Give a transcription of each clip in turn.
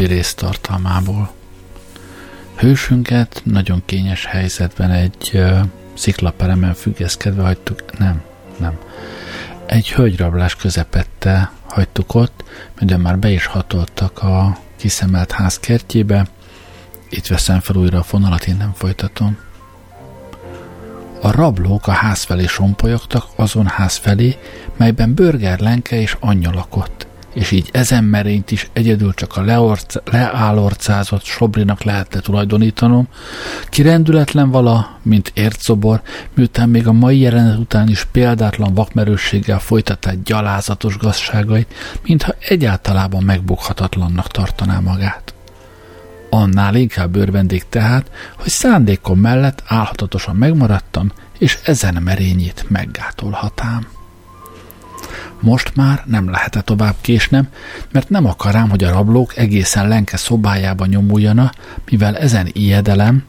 Utóbbi rész tartalmából. Hősünket nagyon kényes helyzetben egy uh, sziklaperemen függeszkedve hagytuk, nem, nem, egy hölgyrablás közepette hagytuk ott, de már be is hatoltak a kiszemelt ház kertjébe. Itt veszem fel újra a fonalat, én nem folytatom. A rablók a ház felé sompolyogtak azon ház felé, melyben Börger Lenke és anyja lakott és így ezen merényt is egyedül csak a leorc, leálorcázott Sobrinak lehetne tulajdonítanom, ki rendületlen vala, mint ércobor, miután még a mai jelenet után is példátlan vakmerősséggel folytatát gyalázatos gazságait, mintha egyáltalában megbukhatatlannak tartaná magát. Annál inkább örvendék tehát, hogy szándékom mellett álhatatosan megmaradtam, és ezen merényét meggátolhatám. Most már nem lehet tovább késnem, mert nem akarám, hogy a rablók egészen Lenke szobájába nyomuljanak, mivel ezen ijedelem,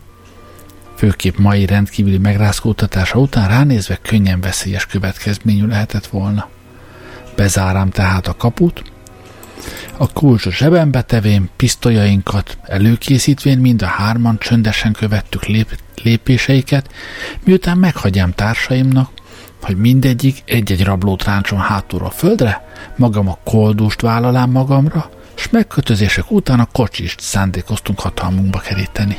főképp mai rendkívüli megrázkódtatása után ránézve könnyen veszélyes következményű lehetett volna. Bezárám tehát a kaput, a kulcs a zsebembe tevén, pisztolyainkat előkészítvén mind a hárman csöndesen követtük lép- lépéseiket, miután meghagyám társaimnak, hogy mindegyik egy-egy rablót ráncson a földre, magam a koldust vállalám magamra, s megkötözések után a kocsist szándékoztunk hatalmunkba keríteni.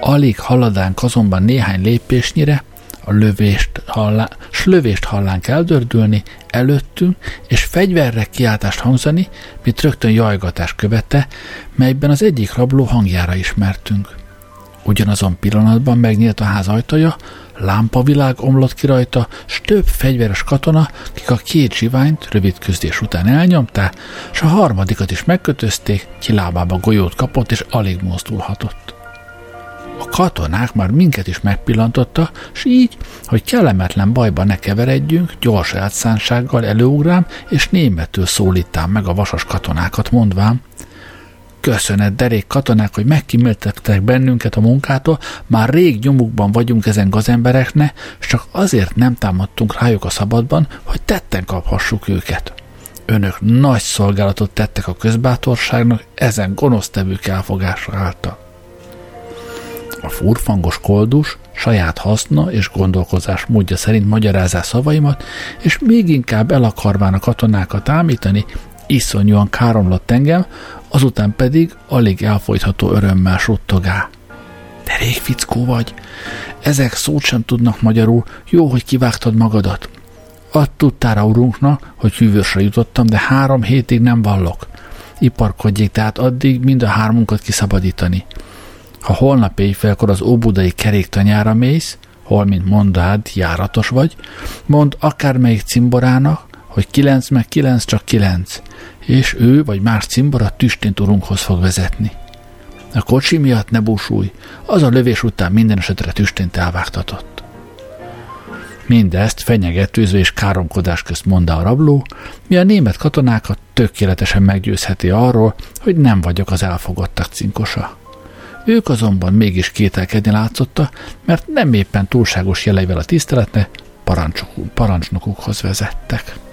Alig haladánk azonban néhány lépésnyire, a lövést, hallá, s lövést hallánk eldördülni előttünk, és fegyverre kiáltást hangzani, mint rögtön jajgatás követte, melyben az egyik rabló hangjára ismertünk. Ugyanazon pillanatban megnyílt a ház ajtaja, lámpavilág omlott ki rajta, s több fegyveres katona, kik a két zsiványt rövid küzdés után elnyomták, s a harmadikat is megkötözték, ki lábába golyót kapott, és alig mozdulhatott. A katonák már minket is megpillantotta, s így, hogy kellemetlen bajba ne keveredjünk, gyors elszánsággal előugrám, és németül szólítám meg a vasas katonákat, mondvám, Köszönet, derék katonák, hogy megkíméltettek bennünket a munkától, már rég nyomukban vagyunk ezen gazembereknek, csak azért nem támadtunk rájuk a szabadban, hogy tetten kaphassuk őket. Önök nagy szolgálatot tettek a közbátorságnak ezen gonosztevők elfogása által. A furfangos koldus saját haszna és gondolkozás módja szerint magyarázá szavaimat, és még inkább el akarván a katonákat ámítani, iszonyúan káromlott engem, azután pedig alig elfolytható örömmel suttogá. De rég fickó vagy, ezek szót sem tudnak magyarul, jó, hogy kivágtad magadat. Add tudtára urunknak, hogy hűvösre jutottam, de három hétig nem vallok. Iparkodjék tehát addig mind a hármunkat kiszabadítani. Ha holnap éjfélkor az óbudai keréktanyára mész, hol, mint mondád, járatos vagy, mond akármelyik cimborának, hogy kilenc meg kilenc csak kilenc, és ő vagy más cimbora tüstént urunkhoz fog vezetni. A kocsi miatt ne búsulj, az a lövés után minden esetre tüstént elvágtatott. Mindezt fenyegetőzve és káromkodás közt mondta a rabló, mi a német katonákat tökéletesen meggyőzheti arról, hogy nem vagyok az elfogottak cinkosa. Ők azonban mégis kételkedni látszotta, mert nem éppen túlságos jeleivel a tiszteletne parancsnokukhoz vezettek.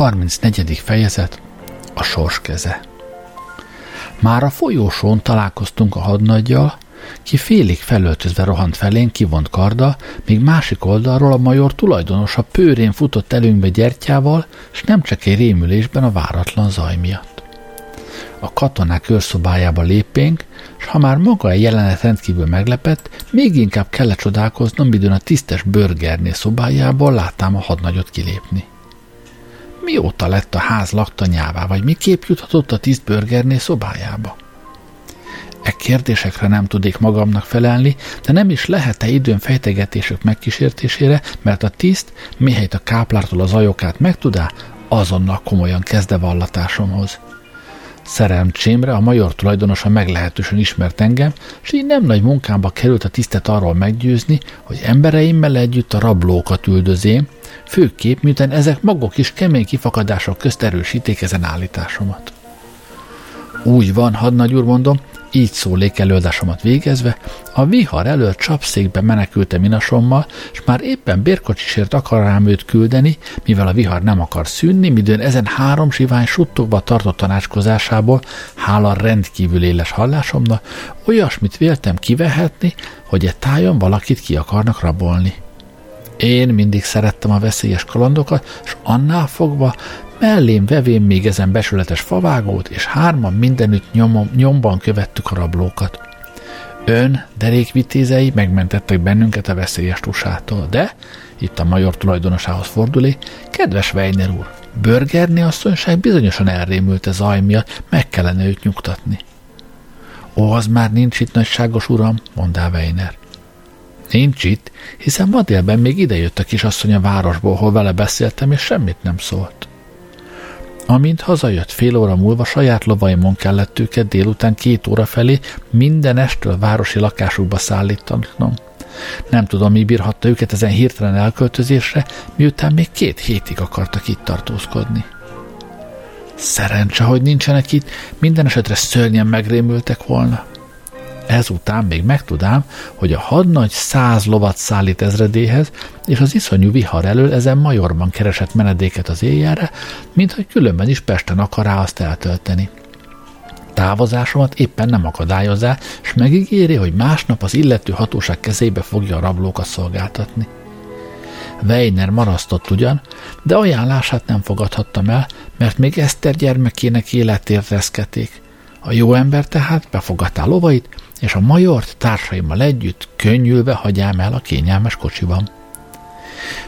34. fejezet A sors keze Már a folyósón találkoztunk a hadnaggyal, ki félig felöltözve rohant felénk kivont karda, míg másik oldalról a major tulajdonosa pőrén futott előnkbe gyertyával, s nem csak egy rémülésben a váratlan zaj miatt. A katonák őrszobájába lépénk, s ha már maga a jelenet rendkívül meglepett, még inkább kellett csodálkoznom, midőn a tisztes börgerné szobájából láttam a hadnagyot kilépni. Mióta lett a ház laktanyává, vagy miképp juthatott a tiszt börgerné szobájába? E kérdésekre nem tudnék magamnak felelni, de nem is lehet-e időn fejtegetésük megkísértésére, mert a tiszt, mihelyt a káplártól az ajokát megtudá, azonnal komolyan kezde vallatásomhoz. Szerencsémre a major tulajdonosa meglehetősen ismert engem, és így nem nagy munkámba került a tisztet arról meggyőzni, hogy embereimmel együtt a rablókat üldözém, főképp, miután ezek maguk is kemény kifakadások közt erősíték ezen állításomat. Úgy van, hadnagy úr mondom, így szólék előadásomat végezve, a vihar előtt csapszékbe menekültem inasommal, és már éppen bérkocsisért akar rám őt küldeni, mivel a vihar nem akar szűnni, midőn ezen három sivány suttogva tartott tanácskozásából, hála rendkívül éles hallásomnak, olyasmit véltem kivehetni, hogy egy tájon valakit ki akarnak rabolni. Én mindig szerettem a veszélyes kalandokat, és annál fogva mellém vevén még ezen besületes favágót, és hárman mindenütt nyomom, nyomban követtük a rablókat. Ön, derékvitézei megmentettek bennünket a veszélyes tusától, de, itt a major tulajdonosához fordulé, kedves Weiner úr, Börgerni asszonyság bizonyosan elrémült a zaj miatt, meg kellene őt nyugtatni. Ó, az már nincs itt nagyságos uram, mondá Weiner. Nincs itt, hiszen ma délben még idejött a kisasszony a városból, hol vele beszéltem, és semmit nem szólt. Amint hazajött fél óra múlva, saját lovaimon kellett őket délután két óra felé minden estől városi lakásukba szállítanom. Nem tudom, mi bírhatta őket ezen hirtelen elköltözésre, miután még két hétig akartak itt tartózkodni. Szerencse, hogy nincsenek itt, minden esetre szörnyen megrémültek volna. Ezután még megtudám, hogy a hadnagy száz lovat szállít ezredéhez, és az iszonyú vihar elől ezen majorban keresett menedéket az éjjelre, mint hogy különben is Pesten akar rá azt eltölteni. Távozásomat éppen nem akadályozza, és megígéri, hogy másnap az illető hatóság kezébe fogja a rablókat szolgáltatni. Weiner marasztott ugyan, de ajánlását nem fogadhattam el, mert még Eszter gyermekének életért reszketék. A jó ember tehát befogadta lovait, és a majort társaimmal együtt könnyülve hagyám el a kényelmes kocsiban.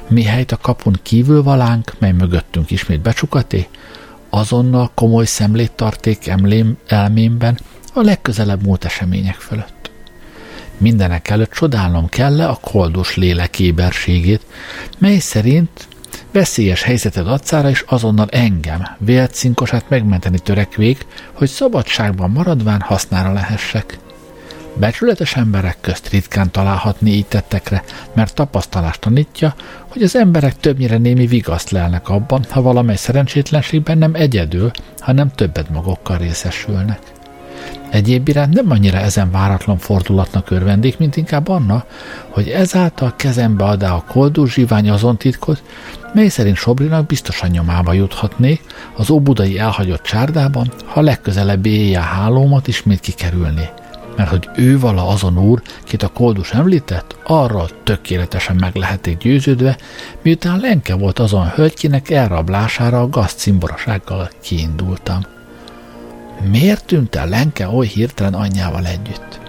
Mihelyt a kapun kívül valánk, mely mögöttünk ismét becsukaté, azonnal komoly szemlét tarték emlém, elmémben a legközelebb múlt események fölött. Mindenek előtt csodálnom kell a koldus lélek éberségét, mely szerint veszélyes helyzeted acára is azonnal engem, vélt cinkosát megmenteni törekvék, hogy szabadságban maradván hasznára lehessek. Becsületes emberek közt ritkán találhatni így tettekre, mert tapasztalás tanítja, hogy az emberek többnyire némi vigaszt lelnek abban, ha valamely szerencsétlenségben nem egyedül, hanem többet magokkal részesülnek. Egyéb iránt nem annyira ezen váratlan fordulatnak örvendik, mint inkább anna, hogy ezáltal kezembe adá a koldú zsivány azon titkot, mely szerint Sobrinak biztosan nyomába juthatnék az óbudai elhagyott csárdában, ha legközelebb éjjel hálómat ismét kikerülné mert hogy ő vala azon úr, kit a koldus említett, arra tökéletesen meg lehetik győződve, miután Lenke volt azon hölgykinek elrablására a gazcimborasággal kiindultam. Miért tűnt el Lenke oly hirtelen anyjával együtt?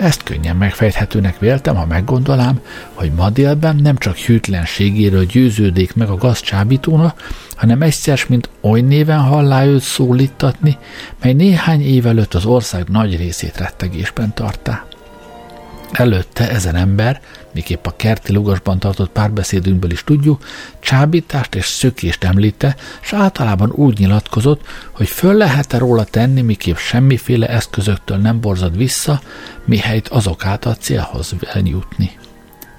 Ezt könnyen megfejthetőnek véltem, ha meggondolám, hogy ma délben nem csak hűtlenségéről győződik meg a gazcsábítónak, hanem egyszer, mint oly néven hallá őt szólítatni, mely néhány év előtt az ország nagy részét rettegésben tartá. Előtte ezen ember, miképp a kerti lugasban tartott párbeszédünkből is tudjuk, csábítást és szökést említe, és általában úgy nyilatkozott, hogy föl lehet-e róla tenni, miképp semmiféle eszközöktől nem borzad vissza, mihelyt azok által célhoz jutni.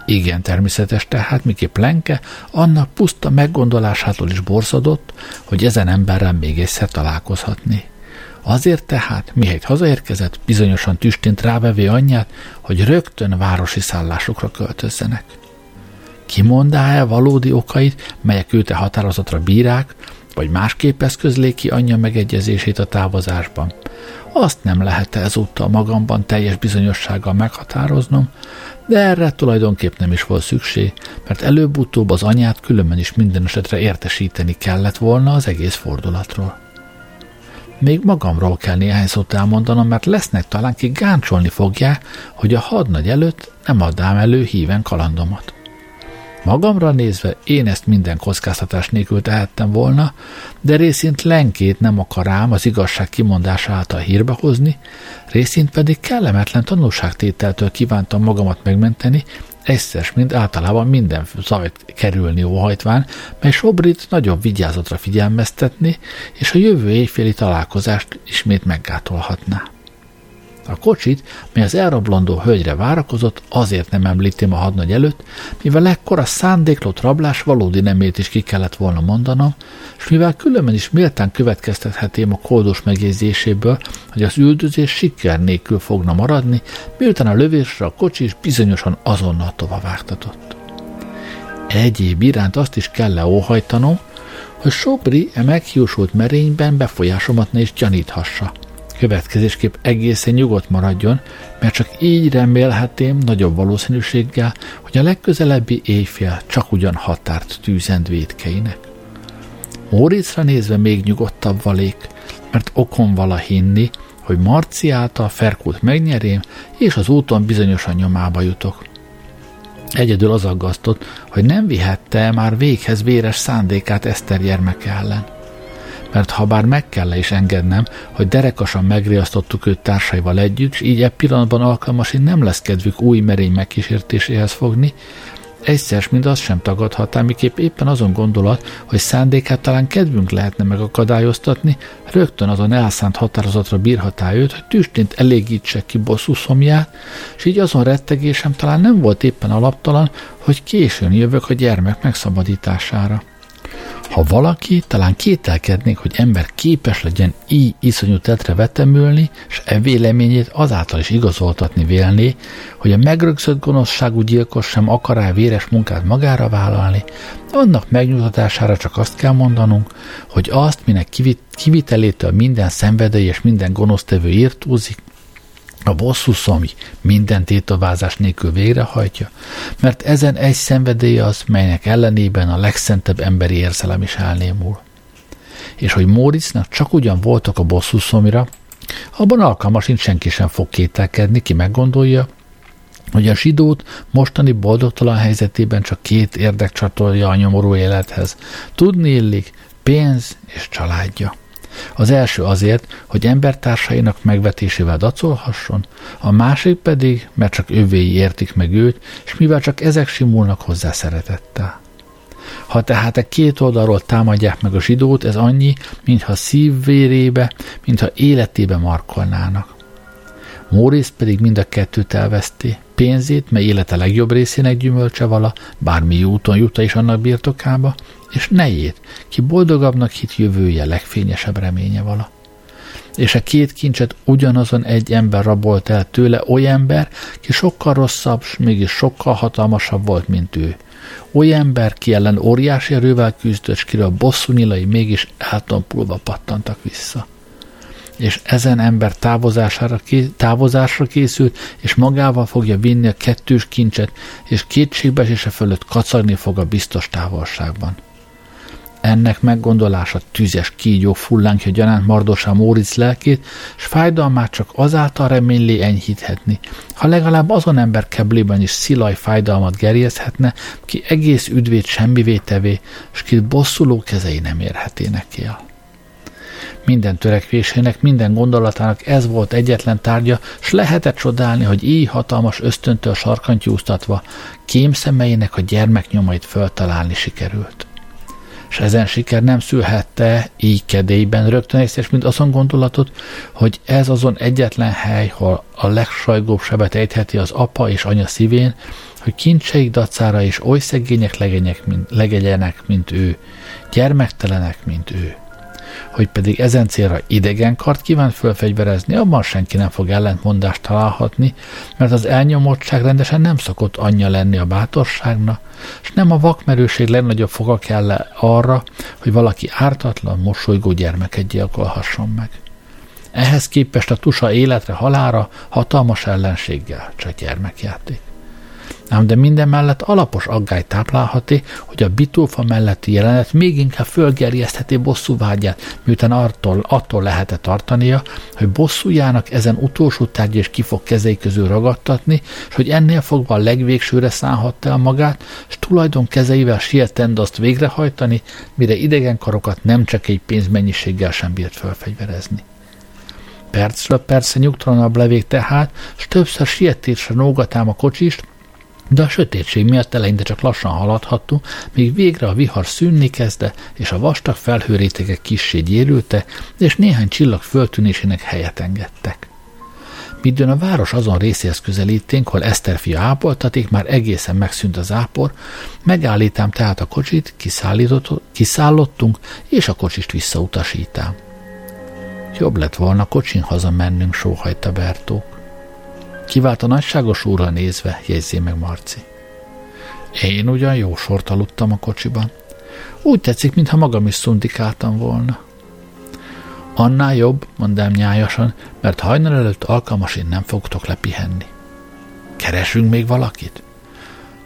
Igen természetes tehát, miképp Lenke annak puszta meggondolásától is borzadott, hogy ezen emberrel még egyszer találkozhatni. Azért tehát, mihelyt hazaérkezett, bizonyosan tüstént rávevé anyját, hogy rögtön városi szállásokra költözzenek. Kimondá-e valódi okait, melyek őte határozatra bírák, vagy másképp eszközlék ki anyja megegyezését a távozásban? Azt nem lehet ezúttal magamban teljes bizonyossággal meghatároznom, de erre tulajdonképp nem is volt szükség, mert előbb-utóbb az anyát különben is minden esetre értesíteni kellett volna az egész fordulatról. Még magamról kell néhány szót elmondanom, mert lesznek talán, ki gáncsolni fogják, hogy a hadnagy előtt nem adám elő híven kalandomat. Magamra nézve én ezt minden kockáztatás nélkül tehettem volna, de részint lenkét nem akar ám az igazság kimondása által hírbe hozni, részint pedig kellemetlen tanulságtételtől kívántam magamat megmenteni, egyszer, mint általában minden zajt kerülni óhajtván, mely Sobrit nagyobb vigyázatra figyelmeztetni, és a jövő éjféli találkozást ismét meggátolhatná. A kocsit, mely az elrablandó hölgyre várakozott, azért nem említem a hadnagy előtt, mivel ekkor a szándéklott rablás valódi nemét is ki kellett volna mondanom, és mivel különben is méltán következtethetém a kódos megjegyzéséből, hogy az üldözés siker nélkül fogna maradni, miután a lövésre a kocsi is bizonyosan azonnal tovavágtatott. Egyéb iránt azt is kell leóhajtanom, hogy Sobri e meghiúsult merényben befolyásomat ne is gyaníthassa – Következésképp egészen nyugodt maradjon, mert csak így remélhetém nagyobb valószínűséggel, hogy a legközelebbi éjfél csak ugyan határt tűzend védkeinek. Móriczra nézve még nyugodtabb valék, mert okon vala hinni, hogy Marci által Ferkult megnyerém, és az úton bizonyosan nyomába jutok. Egyedül az aggasztott, hogy nem vihette már véghez véres szándékát Eszter gyermeke ellen mert ha bár meg kell is engednem, hogy derekasan megriasztottuk őt társaival együtt, és így e pillanatban alkalmas, hogy nem lesz kedvük új merény megkísértéséhez fogni, egyszer, mint azt sem tagadhatná, miképp éppen azon gondolat, hogy szándékát talán kedvünk lehetne megakadályoztatni, rögtön azon elszánt határozatra bírhatá őt, hogy tüstént elégítse ki bosszú szomját, és így azon rettegésem talán nem volt éppen alaptalan, hogy későn jövök a gyermek megszabadítására. Ha valaki, talán kételkednék, hogy ember képes legyen így iszonyú tetre vetemülni, és e véleményét azáltal is igazoltatni vélné, hogy a megrögzött gonoszságú gyilkos sem akar el véres munkát magára vállalni, annak megnyugtatására csak azt kell mondanunk, hogy azt, minek kivitelétől minden szenvedély és minden gonosztevő írtózik, a bosszú szomi minden tétovázás nélkül végrehajtja, mert ezen egy szenvedély az, melynek ellenében a legszentebb emberi érzelem is elnémul. És hogy Móricznak csak ugyan voltak a bosszú szomira, abban alkalmas sincs senki sem fog kételkedni, ki meggondolja, hogy a zsidót mostani boldogtalan helyzetében csak két érdek csatolja a nyomorú élethez. Tudni illik, pénz és családja. Az első azért, hogy embertársainak megvetésével dacolhasson, a másik pedig, mert csak övéi értik meg őt, és mivel csak ezek simulnak hozzá szeretettel. Ha tehát a két oldalról támadják meg a zsidót, ez annyi, mintha szívvérébe, mintha életébe markolnának. Mórész pedig mind a kettőt elveszti, pénzét, mely élete legjobb részének gyümölcse vala, bármi úton jutta is annak birtokába, és nejét, ki boldogabbnak hit jövője legfényesebb reménye vala. És a két kincset ugyanazon egy ember rabolt el tőle, oly ember, ki sokkal rosszabb, s mégis sokkal hatalmasabb volt, mint ő. Oly ember, ki ellen óriási erővel küzdött, s kiről bosszú nyilai mégis eltompulva pattantak vissza és ezen ember távozására, távozásra készült, és magával fogja vinni a kettős kincset, és kétségbeesése fölött kacagni fog a biztos távolságban. Ennek meggondolása tüzes kígyó fullánkja gyanánt Mardosa Móricz lelkét, s fájdalmát csak azáltal reményli enyhíthetni, ha legalább azon ember keblében is szilaj fájdalmat gerjezhetne, ki egész üdvét semmivé tevé, s ki bosszuló kezei nem érhetének el. Minden törekvésének, minden gondolatának ez volt egyetlen tárgya, s lehetett csodálni, hogy így hatalmas ösztöntől sarkantyúztatva kém szemeinek a gyermeknyomait föltalálni sikerült. És ezen siker nem szülhette így kedélyben rögtön észres, mint azon gondolatot, hogy ez azon egyetlen hely, hol a legsajgóbb sebet ejtheti az apa és anya szívén, hogy kincseik dacára is oly szegények legények, mint, legegyenek, mint ő, gyermektelenek, mint ő hogy pedig ezen célra idegen kart kívánt fölfegyverezni, abban senki nem fog ellentmondást találhatni, mert az elnyomottság rendesen nem szokott anyja lenni a bátorságnak, és nem a vakmerőség legnagyobb foga kell arra, hogy valaki ártatlan, mosolygó gyermeket gyilkolhasson meg. Ehhez képest a tusa életre halára hatalmas ellenséggel csak gyermekjáték. Ám de minden mellett alapos aggály táplálhati, hogy a bitófa melletti jelenet még inkább fölgerjesztheti vágyát, miután attól, attól lehetett tartania, hogy bosszújának ezen utolsó tárgy és ki fog kezei közül ragadtatni, és hogy ennél fogva a legvégsőre szállhatta el magát, és tulajdon kezeivel sietend azt végrehajtani, mire idegen karokat nem csak egy pénzmennyiséggel sem bírt fölfegyverezni. Percről persze nyugtalanabb levék tehát, s többször sietésre nógatám a kocsist, de a sötétség miatt eleinte csak lassan haladhattunk, míg végre a vihar szűnni kezdte, és a vastag felhőrétegek kissé gyérülte, és néhány csillag föltűnésének helyet engedtek. Midőn a város azon részéhez közelíténk, hol Eszter fia ápoltatik, már egészen megszűnt az ápor, megállítám tehát a kocsit, kiszállottunk, és a kocsist visszautasítám. Jobb lett volna kocsin hazamennünk, sóhajta Bertók. Kivált a nagyságos úrra nézve, jegyzi meg Marci. Én ugyan jó sort aludtam a kocsiban. Úgy tetszik, mintha magam is szundikáltam volna. Annál jobb, mondám nyájasan, mert hajnal előtt alkalmasint nem fogtok lepihenni. Keresünk még valakit?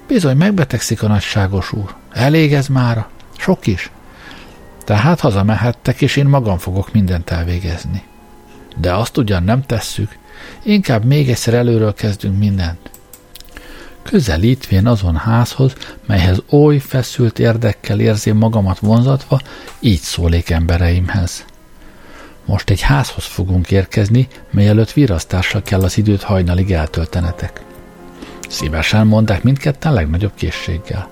Bizony, megbetegszik a nagyságos úr. Elég ez mára? Sok is. Tehát hazamehettek, és én magam fogok mindent elvégezni. De azt ugyan nem tesszük, Inkább még egyszer előről kezdünk mindent. Közelítvén azon házhoz, melyhez oly feszült érdekkel érzi magamat vonzatva, így szólék embereimhez. Most egy házhoz fogunk érkezni, mely előtt virasztással kell az időt hajnalig eltöltenetek. Szívesen mondták mindketten legnagyobb készséggel.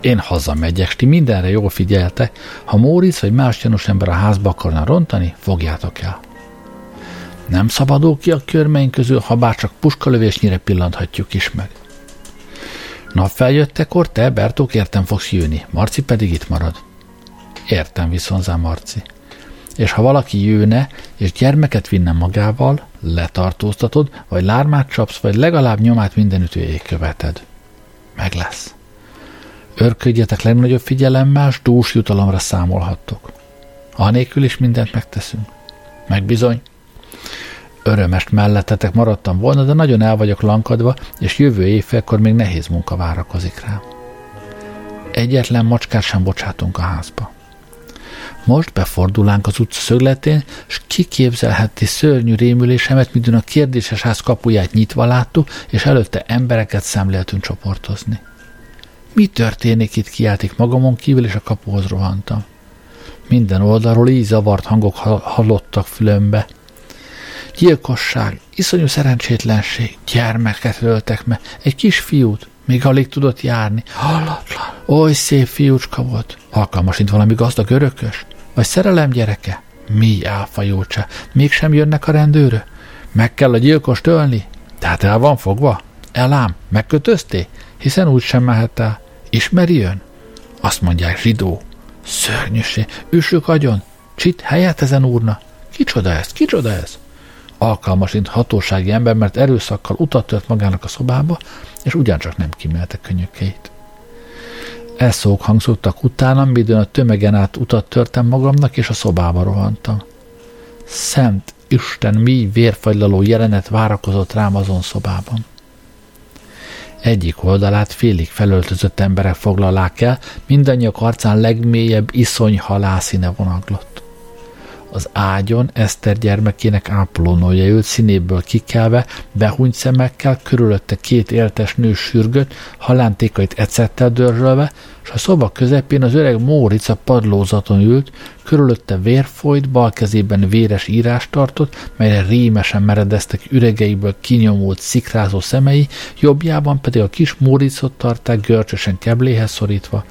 Én hazamegyek, ti mindenre jól figyelte, ha Móricz vagy más gyanús ember a házba akarna rontani, fogjátok el. Nem szabadul ki a körmeink közül, ha bár csak puskalövésnyire pillanthatjuk is meg. Napfeljöttekor te, Bertók, értem fogsz jönni, Marci pedig itt marad. Értem, viszonzá Marci. És ha valaki jönne, és gyermeket vinne magával, letartóztatod, vagy lármát csapsz, vagy legalább nyomát mindenütőjéig követed. Meg lesz. Örködjetek legnagyobb figyelemmel, s dús jutalomra számolhattok. Anélkül is mindent megteszünk. Meg bizony, Örömest mellettetek maradtam volna, de nagyon el vagyok lankadva, és jövő évfélkor még nehéz munka várakozik rám. Egyetlen macskát sem bocsátunk a házba. Most befordulánk az utca szögletén, és kiképzelheti szörnyű rémülésemet, midőn a kérdéses ház kapuját nyitva láttuk, és előtte embereket szemléltünk csoportozni. Mi történik itt, kiáltik magamon kívül, és a kapuhoz rohantam. Minden oldalról így ízavart hangok hallottak fülembe, Gyilkosság, iszonyú szerencsétlenség, gyermeket öltek meg, egy kis fiút, még alig tudott járni. Hallatlan, oly szép fiúcska volt. Alkalmasint valami gazdag örökös? Vagy szerelem gyereke? Mi áfajócsa? Mégsem jönnek a rendőrök? Meg kell a gyilkost ölni? Tehát el van fogva? Elám, megkötözté? Hiszen úgy sem mehet el. Ismeri ön? Azt mondják zsidó. Szörnyűsé, üsök agyon. Csit helyet ezen úrna. Kicsoda ez? Kicsoda ez? Alkalmasint hatósági ember, mert erőszakkal utat tört magának a szobába, és ugyancsak nem kimelte könyökeit. Eszók hangzottak utánam, midőn a tömegen át utat törtem magamnak, és a szobába rohantam. Szent Isten mi vérfagylaló jelenet várakozott rám azon szobában. Egyik oldalát félig felöltözött emberek foglalák el, mindannyiak arcán legmélyebb iszony halászíne vonaglott. Az ágyon Eszter gyermekének ápolónője ült színéből kikelve, behúnyt szemekkel, körülötte két éltes nő sürgött, halántékait ecettel dörzsölve, és a szoba közepén az öreg Móric a padlózaton ült, körülötte vér folyt, bal kezében véres írást tartott, melyre rémesen meredeztek üregeiből kinyomult szikrázó szemei, jobbjában pedig a kis Móricot tarták görcsösen kebléhez szorítva,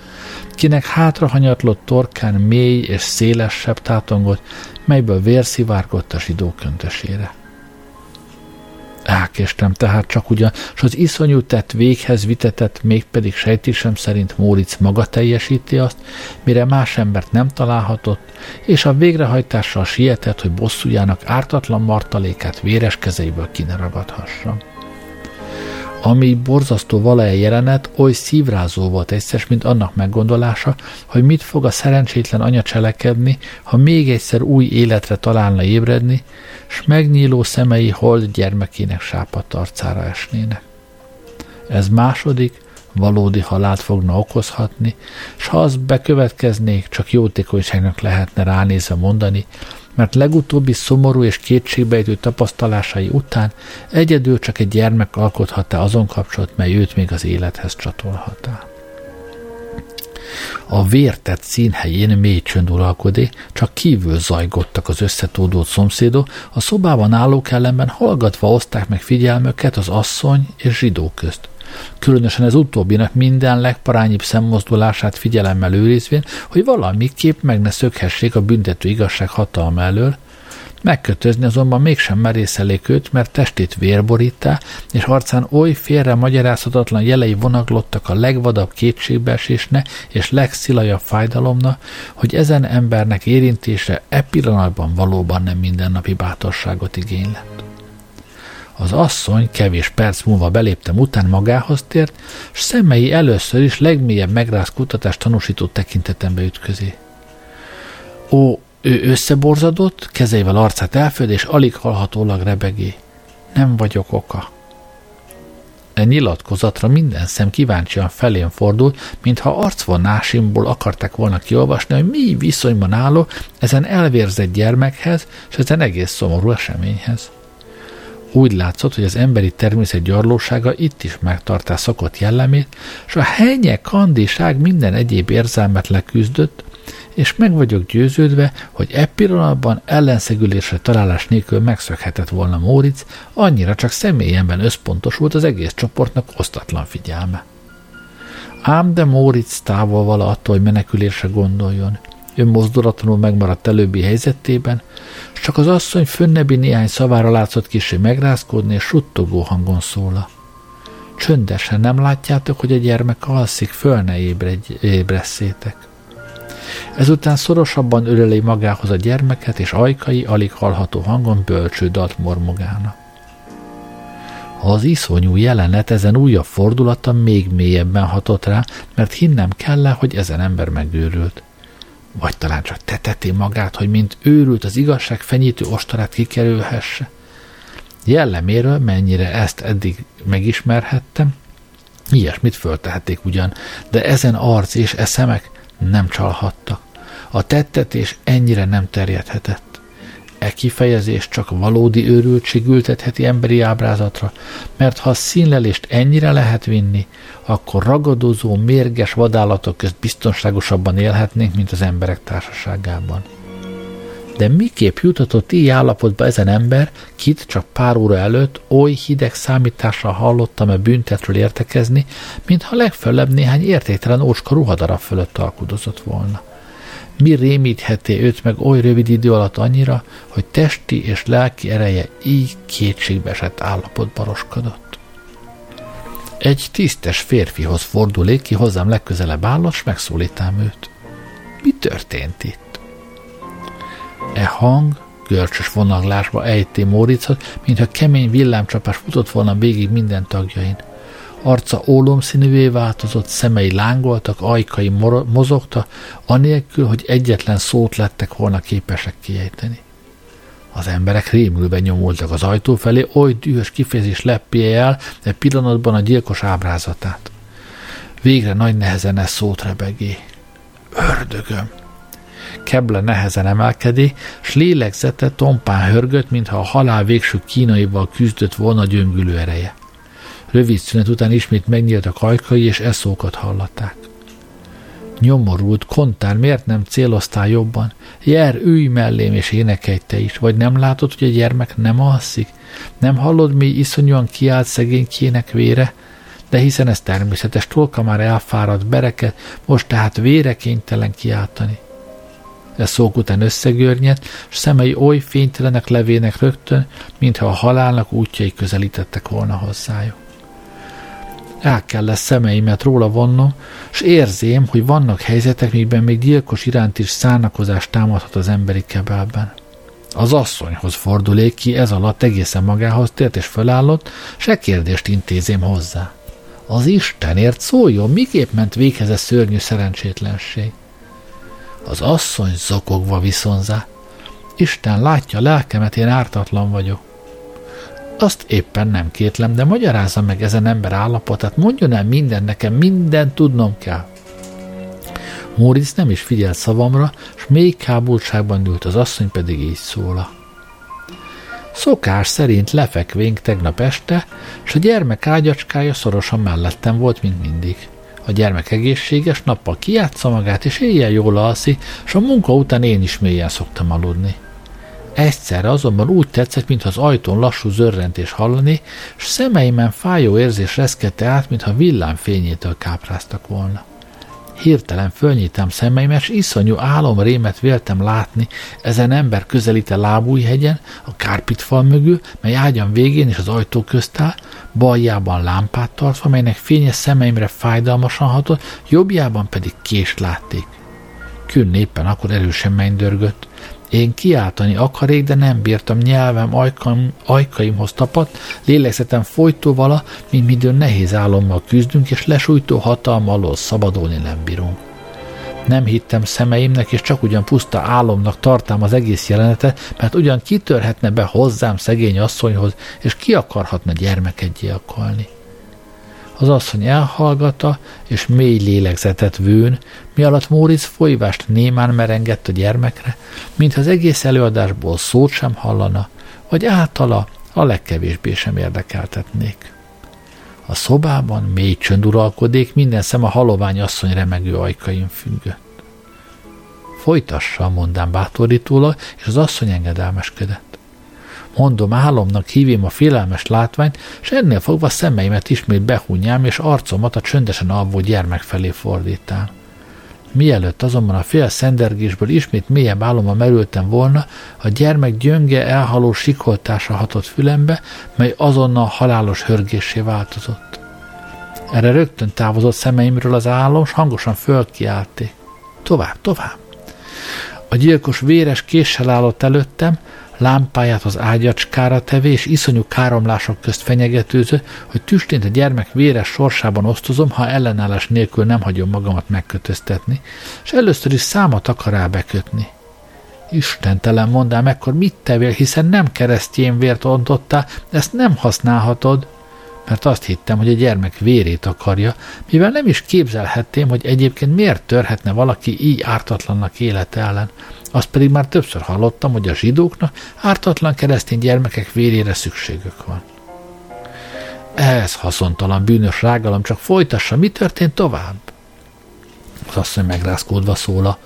kinek hátrahanyatlott torkán mély és széles sebb tátongott, melyből vér szivárgott a zsidó köntösére. Elkéstem tehát csak ugyan, s az iszonyú tett véghez vitetett, mégpedig sejtésem szerint Móric maga teljesíti azt, mire más embert nem találhatott, és a végrehajtással sietett, hogy bosszújának ártatlan martalékát véres kezeiből kineragadhassa. Ami borzasztó valaje jelenet oly szívrázó volt egyszer, mint annak meggondolása, hogy mit fog a szerencsétlen anya cselekedni, ha még egyszer új életre találna ébredni, s megnyíló szemei hold gyermekének sápadt arcára esnének. Ez második, valódi halált fogna okozhatni, s ha az bekövetkeznék, csak jótékonyságnak lehetne ránézve mondani, mert legutóbbi szomorú és kétségbejtő tapasztalásai után egyedül csak egy gyermek alkothatta azon kapcsolat, mely őt még az élethez csatolhatá. A vértett színhelyén mély csönd uralkodé, csak kívül zajgottak az összetódult szomszédok, a szobában állók ellenben hallgatva oszták meg figyelmöket az asszony és zsidó közt. Különösen ez utóbbinak minden legparányibb szemmozdulását figyelemmel őrizvén, hogy valamiképp meg ne szökhessék a büntető igazság hatalma elől, Megkötözni azonban mégsem merészelék őt, mert testét vérborítá, és arcán oly félre magyarázhatatlan jelei vonaglottak a legvadabb kétségbeesésne és legszilajabb fájdalomna, hogy ezen embernek érintése e pillanatban valóban nem mindennapi bátorságot igénylett. Az asszony kevés perc múlva beléptem után magához tért, s szemei először is legmélyebb megráz kutatást tanúsító tekintetembe ütközi. Ó, ő összeborzadott, kezeivel arcát elföld, és alig hallhatólag rebegé. Nem vagyok oka. E nyilatkozatra minden szem kíváncsian felén fordult, mintha arcvonásimból akarták volna kiolvasni, hogy mi viszonyban álló ezen elvérzett gyermekhez, és ezen egész szomorú eseményhez. Úgy látszott, hogy az emberi természet gyarlósága itt is megtartá szokott jellemét, és a henye kandiság minden egyéb érzelmet leküzdött, és meg vagyok győződve, hogy e pillanatban ellenszegülésre találás nélkül megszökhetett volna Móric, annyira csak személyenben összpontosult az egész csoportnak osztatlan figyelme. Ám de Móric távol vala attól, hogy menekülésre gondoljon. Ő mozdulatlanul megmaradt előbbi helyzetében, csak az asszony fönnebbi néhány szavára látszott kisé megrázkódni, és suttogó hangon szóla. Csöndesen nem látjátok, hogy a gyermek alszik, föl ne ébresszétek. Ezután szorosabban öleli magához a gyermeket, és ajkai alig hallható hangon bölcsődalt mormogána. Az iszonyú jelenet ezen újabb fordulata még mélyebben hatott rá, mert hinnem kell hogy ezen ember megőrült. Vagy talán csak teteti magát, hogy mint őrült az igazság fenyítő ostorát kikerülhesse. Jelleméről, mennyire ezt eddig megismerhettem, ilyesmit föltehették ugyan, de ezen arc és eszemek nem csalhattak. A tettetés ennyire nem terjedhetett. E kifejezés csak valódi őrültség ültetheti emberi ábrázatra, mert ha a színlelést ennyire lehet vinni, akkor ragadozó, mérges vadállatok közt biztonságosabban élhetnénk, mint az emberek társaságában. De miképp jutatott így állapotba ezen ember, kit csak pár óra előtt oly hideg számítással hallottam-e büntetről értekezni, mintha legfeljebb néhány értéktelen ócska ruhadarab fölött alkudozott volna. Mi rémítheti őt meg oly rövid idő alatt annyira, hogy testi és lelki ereje így kétségbeesett állapotba roskodott. Egy tisztes férfihoz fordulék, ki hozzám legközelebb áll, és megszólítám őt. Mi történt itt? E hang görcsös vonaglásba ejté Móricot, mintha kemény villámcsapás futott volna végig minden tagjain. Arca ólomszínűvé változott, szemei lángoltak, ajkai mozogta, anélkül, hogy egyetlen szót lettek volna képesek kiejteni. Az emberek rémülve nyomultak az ajtó felé, oly dühös kifejezés leppie el de pillanatban a gyilkos ábrázatát. Végre nagy nehezen ez szót rebegé. Ördögöm! Keble nehezen emelkedi, s lélegzete tompán hörgött, mintha a halál végső kínaival küzdött volna gyöngülő ereje. Rövid szünet után ismét megnyílt a ajkai, és eszókat hallatták. Nyomorult, kontár, miért nem céloztál jobban? Jer, ülj mellém, és énekelj te is. Vagy nem látod, hogy a gyermek nem alszik? Nem hallod, mi iszonyúan kiállt szegénykének vére? De hiszen ez természetes, tolka már elfáradt bereket, most tehát vére kénytelen kiáltani. e szók után összegörnyet, s szemei oly fénytelenek levének rögtön, mintha a halálnak útjai közelítettek volna hozzájuk. El kell lesz szemeimet róla vonnom, s érzém, hogy vannak helyzetek, mikben még gyilkos iránt is szánakozás támadhat az emberi kebelben. Az asszonyhoz fordulék ki, ez alatt egészen magához tért és fölállott, se kérdést intézém hozzá. Az Istenért szóljon, miképp ment véghez a szörnyű szerencsétlenség. Az asszony zokogva viszonzá. Isten látja lelkemet, én ártatlan vagyok. Azt éppen nem kétlem, de magyarázza meg ezen ember állapotát, mondjon el minden nekem, minden tudnom kell. Móricz nem is figyelt szavamra, s még kábultságban ült az asszony pedig így szóla. Szokás szerint lefekvénk tegnap este, és a gyermek ágyacskája szorosan mellettem volt, mint mindig. A gyermek egészséges, nappal kiátsza magát, és éjjel jól alszik, és a munka után én is mélyen szoktam aludni. Egyszerre azonban úgy tetszett, mintha az ajtón lassú zörrentés hallani, és szemeimen fájó érzés reszkedte át, mintha villámfényétől kápráztak volna. Hirtelen fölnyitam szemeimet, és iszonyú álomrémet véltem látni ezen ember közelíte lábújhegyen, a kárpitfal mögül, mely ágyam végén és az ajtó közt áll, baljában lámpát tartva, melynek fénye szemeimre fájdalmasan hatott, jobbjában pedig kést látték. Künn éppen akkor erősen mennydörgött. Én kiáltani akarék, de nem bírtam nyelvem ajkaim, ajkaimhoz tapadt, lélegzetem folytó vala, mint midőn nehéz álommal küzdünk, és lesújtó hatalma alól szabadulni nem bírunk. Nem hittem szemeimnek, és csak ugyan puszta álomnak tartám az egész jelenetet, mert ugyan kitörhetne be hozzám szegény asszonyhoz, és ki akarhatna gyermeket gyilkolni. Az asszony elhallgatta, és mély lélegzetet vőn, mi alatt Móricz folyvást némán merengett a gyermekre, mintha az egész előadásból szót sem hallana, vagy általa a legkevésbé sem érdekeltetnék. A szobában mély csönd uralkodik, minden szem a halovány asszony remegő ajkain függött. Folytassa, mondám bátorítólag, és az asszony engedelmeskedett. Mondom, álomnak hívém a félelmes látványt, és ennél fogva szemeimet ismét behunyám, és arcomat a csöndesen alvó gyermek felé fordítám. Mielőtt azonban a fél szendergésből ismét mélyebb álomba merültem volna, a gyermek gyönge, elhaló sikoltása hatott fülembe, mely azonnal halálos hörgésé változott. Erre rögtön távozott szemeimről az álom, s hangosan fölkiálték. Tovább, tovább! A gyilkos véres késsel állott előttem, lámpáját az ágyacskára tevé, és iszonyú káromlások közt fenyegetőző, hogy tüstént a gyermek véres sorsában osztozom, ha ellenállás nélkül nem hagyom magamat megkötöztetni, és először is számat akar rá bekötni. Istentelen mondám, ekkor mit tevél, hiszen nem keresztjén vért ontottál, ezt nem használhatod mert azt hittem, hogy a gyermek vérét akarja, mivel nem is képzelhettem, hogy egyébként miért törhetne valaki így ártatlannak élete ellen. Azt pedig már többször hallottam, hogy a zsidóknak ártatlan keresztény gyermekek vérére szükségük van. Ez haszontalan bűnös rágalom, csak folytassa, mi történt tovább? Az asszony megrázkódva szóla.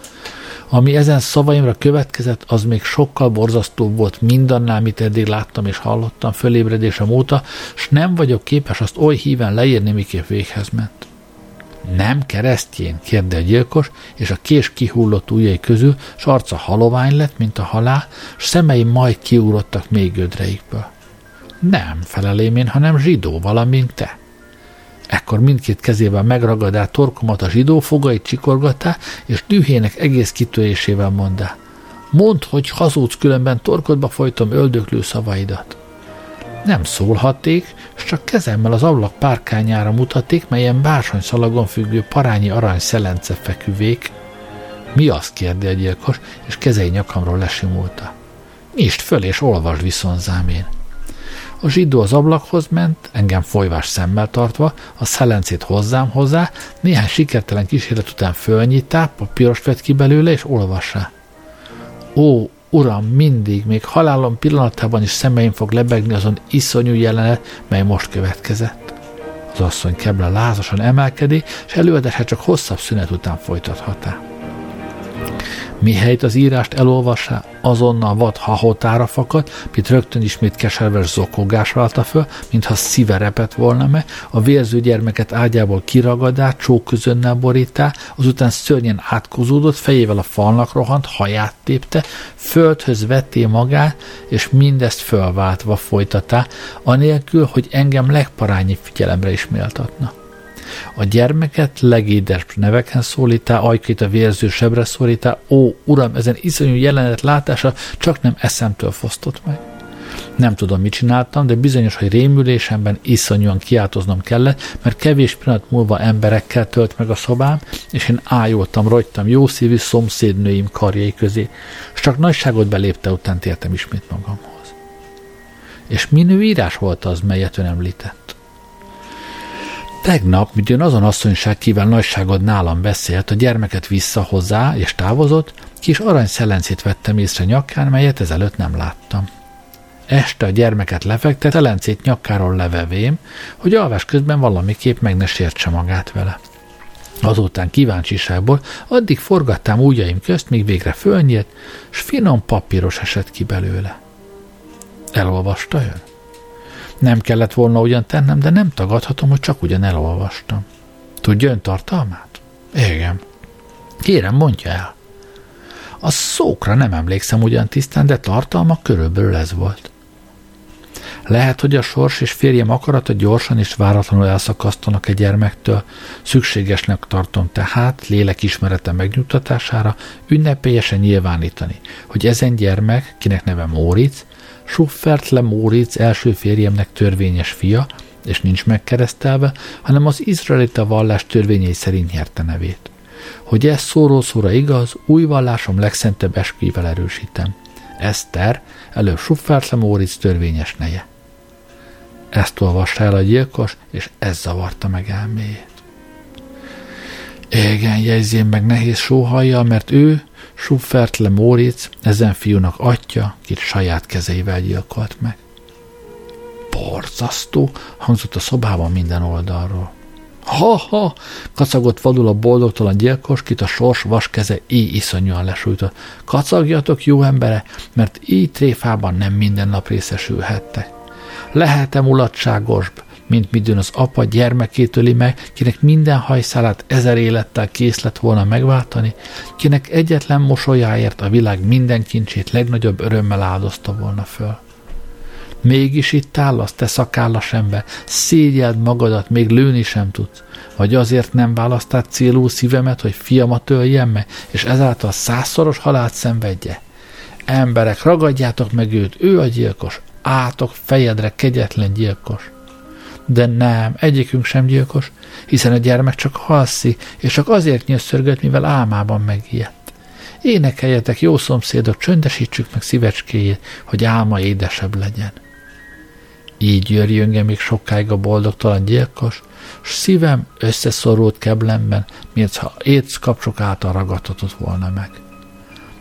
Ami ezen szavaimra következett, az még sokkal borzasztóbb volt mindannál, amit eddig láttam és hallottam fölébredésem óta, s nem vagyok képes azt oly híven leírni, miképp véghez ment. Nem keresztjén? kérde a gyilkos, és a kés kihullott ujjai közül, s arca halovány lett, mint a halál, s szemei majd kiúrottak még gödreikből. Nem, felelém én, hanem zsidó, valamint te. Ekkor mindkét kezével megragadá torkomat a zsidó, fogait csikorgatá, és dühének egész kitörésével mondá. Mondd, hogy hazudsz, különben torkodba folytom öldöklő szavaidat. Nem szólhatték, és csak kezemmel az ablak párkányára mutatték, melyen bársony szalagon függő parányi arany szelence feküvék. Mi azt kérdi a gyilkos, és kezei nyakamról lesimulta. Nyisd föl, és olvasd viszont zámén. A zsidó az ablakhoz ment, engem folyvás szemmel tartva, a szelencét hozzám hozzá, néhány sikertelen kísérlet után fölnyitá, papírost vett ki belőle, és olvassa. Ó, uram, mindig, még halálom pillanatában is szemeim fog lebegni azon iszonyú jelenet, mely most következett. Az asszony keble lázasan emelkedi, és előadása csak hosszabb szünet után folytathatá. Mihelyt az írást elolvassá, azonnal vad hahotára fakad, mint rögtön ismét keserves zokogás válta föl, mintha szíve repett volna me, a vérző gyermeket ágyából kiragadá, csóközönnel borítá, azután szörnyen átkozódott, fejével a falnak rohant, haját tépte, földhöz vetté magát, és mindezt fölváltva folytatá, anélkül, hogy engem legparányi figyelemre is méltatna. A gyermeket legédes neveken szólítá, ajkét a vérző sebre szólítá, ó, uram, ezen iszonyú jelenet látása csak nem eszemtől fosztott meg. Nem tudom, mit csináltam, de bizonyos, hogy rémülésemben iszonyúan kiáltoznom kellett, mert kevés pillanat múlva emberekkel tölt meg a szobám, és én ájultam, rogytam jó szívű szomszédnőim karjai közé, és csak nagyságot belépte után tértem ismét magamhoz. És minő írás volt az, melyet ön említett? Tegnap, midőn azon asszonyság kíván nagyságod nálam beszélt, a gyermeket vissza hozzá és távozott, kis arany szelencét vettem észre nyakán, melyet ezelőtt nem láttam. Este a gyermeket lefektet, szelencét nyakáról levevém, hogy alvás közben valamiképp meg ne sértse magát vele. Azután kíváncsiságból addig forgattam ujjaim közt, míg végre fölnyílt, s finom papíros esett ki belőle. Elolvasta ön? Nem kellett volna ugyan tennem, de nem tagadhatom, hogy csak ugyan elolvastam. Tudja ön tartalmát? Igen. Kérem, mondja el. A szókra nem emlékszem ugyan tisztán, de tartalma körülbelül ez volt. Lehet, hogy a sors és férjem akarata gyorsan és váratlanul elszakasztanak egy gyermektől. Szükségesnek tartom tehát lélekismerete megnyugtatására ünnepélyesen nyilvánítani, hogy ezen gyermek, kinek neve Móric, Schuffert le Móric első férjemnek törvényes fia, és nincs megkeresztelve, hanem az izraelita vallás törvényei szerint nyerte nevét. Hogy ez szóról szóra igaz, új vallásom legszentebb esküivel erősítem. Eszter, előbb Schuffert Móric törvényes neje. Ezt olvasta el a gyilkos, és ez zavarta meg elméjét. Igen, jegyzén meg nehéz sóhajjal, mert ő, le Móric, ezen fiúnak atya, kit saját kezeivel gyilkolt meg. Borzasztó, hangzott a szobában minden oldalról. Ha-ha! kacagott vadul a boldogtalan gyilkos, kit a sors vas keze így iszonyúan lesújtott. Kacagjatok, jó embere, mert így tréfában nem minden nap részesülhettek. Lehet-e mulatságosbb, mint midőn az apa gyermekét öli meg, kinek minden hajszálát ezer élettel kész lett volna megváltani, kinek egyetlen mosolyáért a világ minden kincsét legnagyobb örömmel áldozta volna föl. Mégis itt állasz, te szakállas ember, szégyeld magadat, még lőni sem tudsz. Vagy azért nem választál célú szívemet, hogy fiamat öljem meg, és ezáltal százszoros halált szenvedje? Emberek, ragadjátok meg őt, ő a gyilkos, átok fejedre, kegyetlen gyilkos. De nem, egyikünk sem gyilkos, hiszen a gyermek csak halszi, és csak azért nyöszörgött, mivel álmában megijedt. Énekeljetek, jó szomszédok, csöndesítsük meg szívecskéjét, hogy álma édesebb legyen. Így jöjjön még sokáig a boldogtalan gyilkos, s szívem összeszorult keblemben, mintha éc kapcsok által ragadtatott volna meg.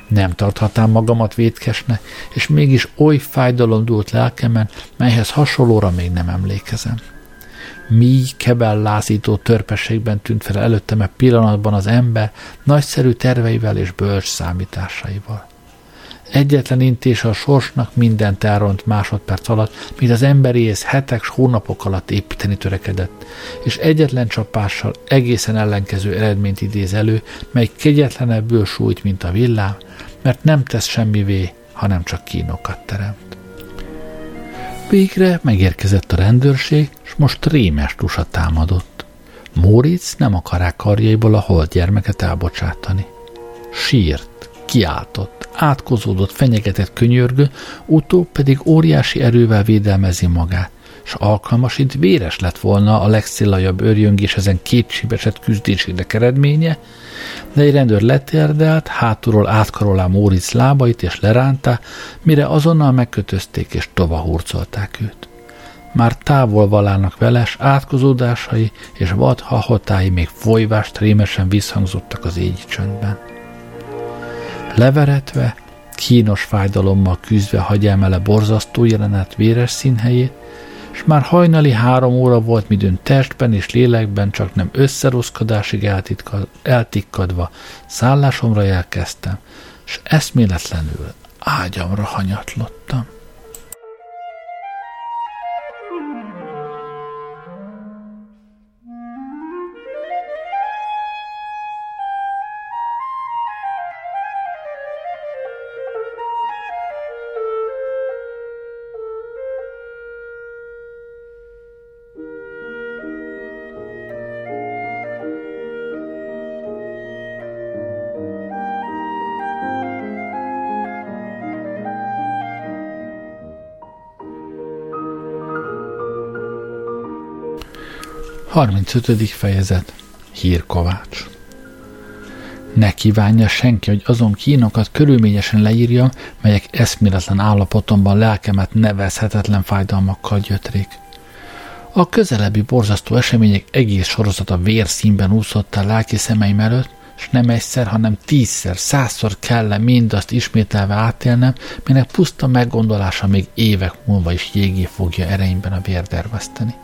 Nem tarthatám magamat vétkesnek, és mégis oly fájdalom dúlt lelkemen, melyhez hasonlóra még nem emlékezem. Mi kebel lázító törpességben tűnt fel előttem e pillanatban az ember nagyszerű terveivel és bölcs számításaival. Egyetlen intés a sorsnak mindent elront másodperc alatt, mint az emberi ész hetek s hónapok alatt építeni törekedett, és egyetlen csapással egészen ellenkező eredményt idéz elő, mely kegyetlenebből sújt, mint a villám, mert nem tesz semmivé, hanem csak kínokat teremt. Végre megérkezett a rendőrség, és most rémes tusa támadott. Móricz nem akarák karjaiból a holt gyermeket elbocsátani. Sírt, kiáltott, átkozódott, fenyegetett könyörgő, utóbb pedig óriási erővel védelmezi magát s alkalmasint véres lett volna a legszillajabb örjöngés ezen kétsébesett küzdésének eredménye, de egy rendőr letérdelt, hátulról átkarolá Móric lábait és lerántá, mire azonnal megkötözték és tova hurcolták őt. Már távol valának veles átkozódásai és vad hahotái még folyvást rémesen visszhangzottak az égi csöndben. Leveretve, kínos fájdalommal küzdve hagyja ele borzasztó jelenet véres színhelyét, és már hajnali három óra volt, midőn testben és lélekben csak nem összeroszkodásig eltikkadva szállásomra elkezdtem, és eszméletlenül ágyamra hanyatlottam. 35. fejezet Hírkovács Ne kívánja senki, hogy azon kínokat körülményesen leírja, melyek eszméletlen állapotomban lelkemet nevezhetetlen fájdalmakkal gyötrék. A közelebbi borzasztó események egész sorozata vérszínben úszott a lelki szemeim előtt, és nem egyszer, hanem tízszer, százszor kell mindazt ismételve átélnem, minek puszta meggondolása még évek múlva is jégé fogja ereimben a vérderveszteni.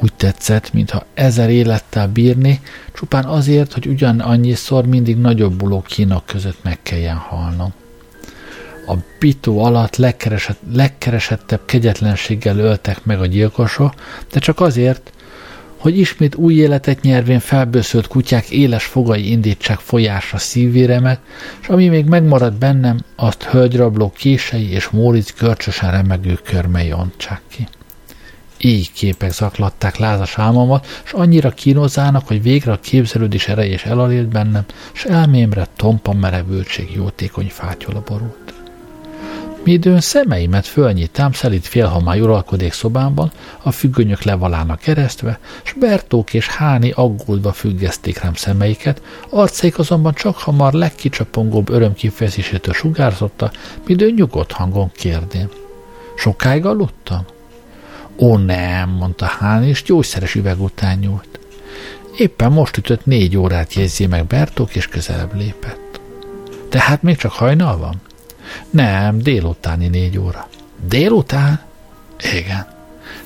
Úgy tetszett, mintha ezer élettel bírni, csupán azért, hogy ugyan annyiszor mindig nagyobbuló kínok között meg kelljen halnom. A bitó alatt legkeresett, legkeresettebb kegyetlenséggel öltek meg a gyilkosok, de csak azért, hogy ismét új életet nyervén felbőszült kutyák éles fogai indítsák folyásra szívvéremet, és ami még megmaradt bennem, azt hölgyrabló kései és Móric görcsösen remegő körmei ontsák ki képek zaklatták lázas álmomat, és annyira kínozának, hogy végre a képzelődés ereje és elalélt bennem, és elmémre tompa merevültség jótékony fátyola borult. Midőn szemeimet fölnyitám, szelít félhomály uralkodék szobámban, a függönyök levalának keresztve, s Bertók és Háni aggódva függeszték rám szemeiket, arcaik azonban csak hamar legkicsapongóbb örömkifejezésétől sugárzotta, midőn nyugodt hangon kérdém. Sokáig aludtam? Ó nem, mondta Hán, és gyógyszeres üveg után nyúlt. Éppen most ütött négy órát jegyzi meg Bertók, és közelebb lépett. Tehát még csak hajnal van? Nem, délutáni négy óra. Délután? Igen.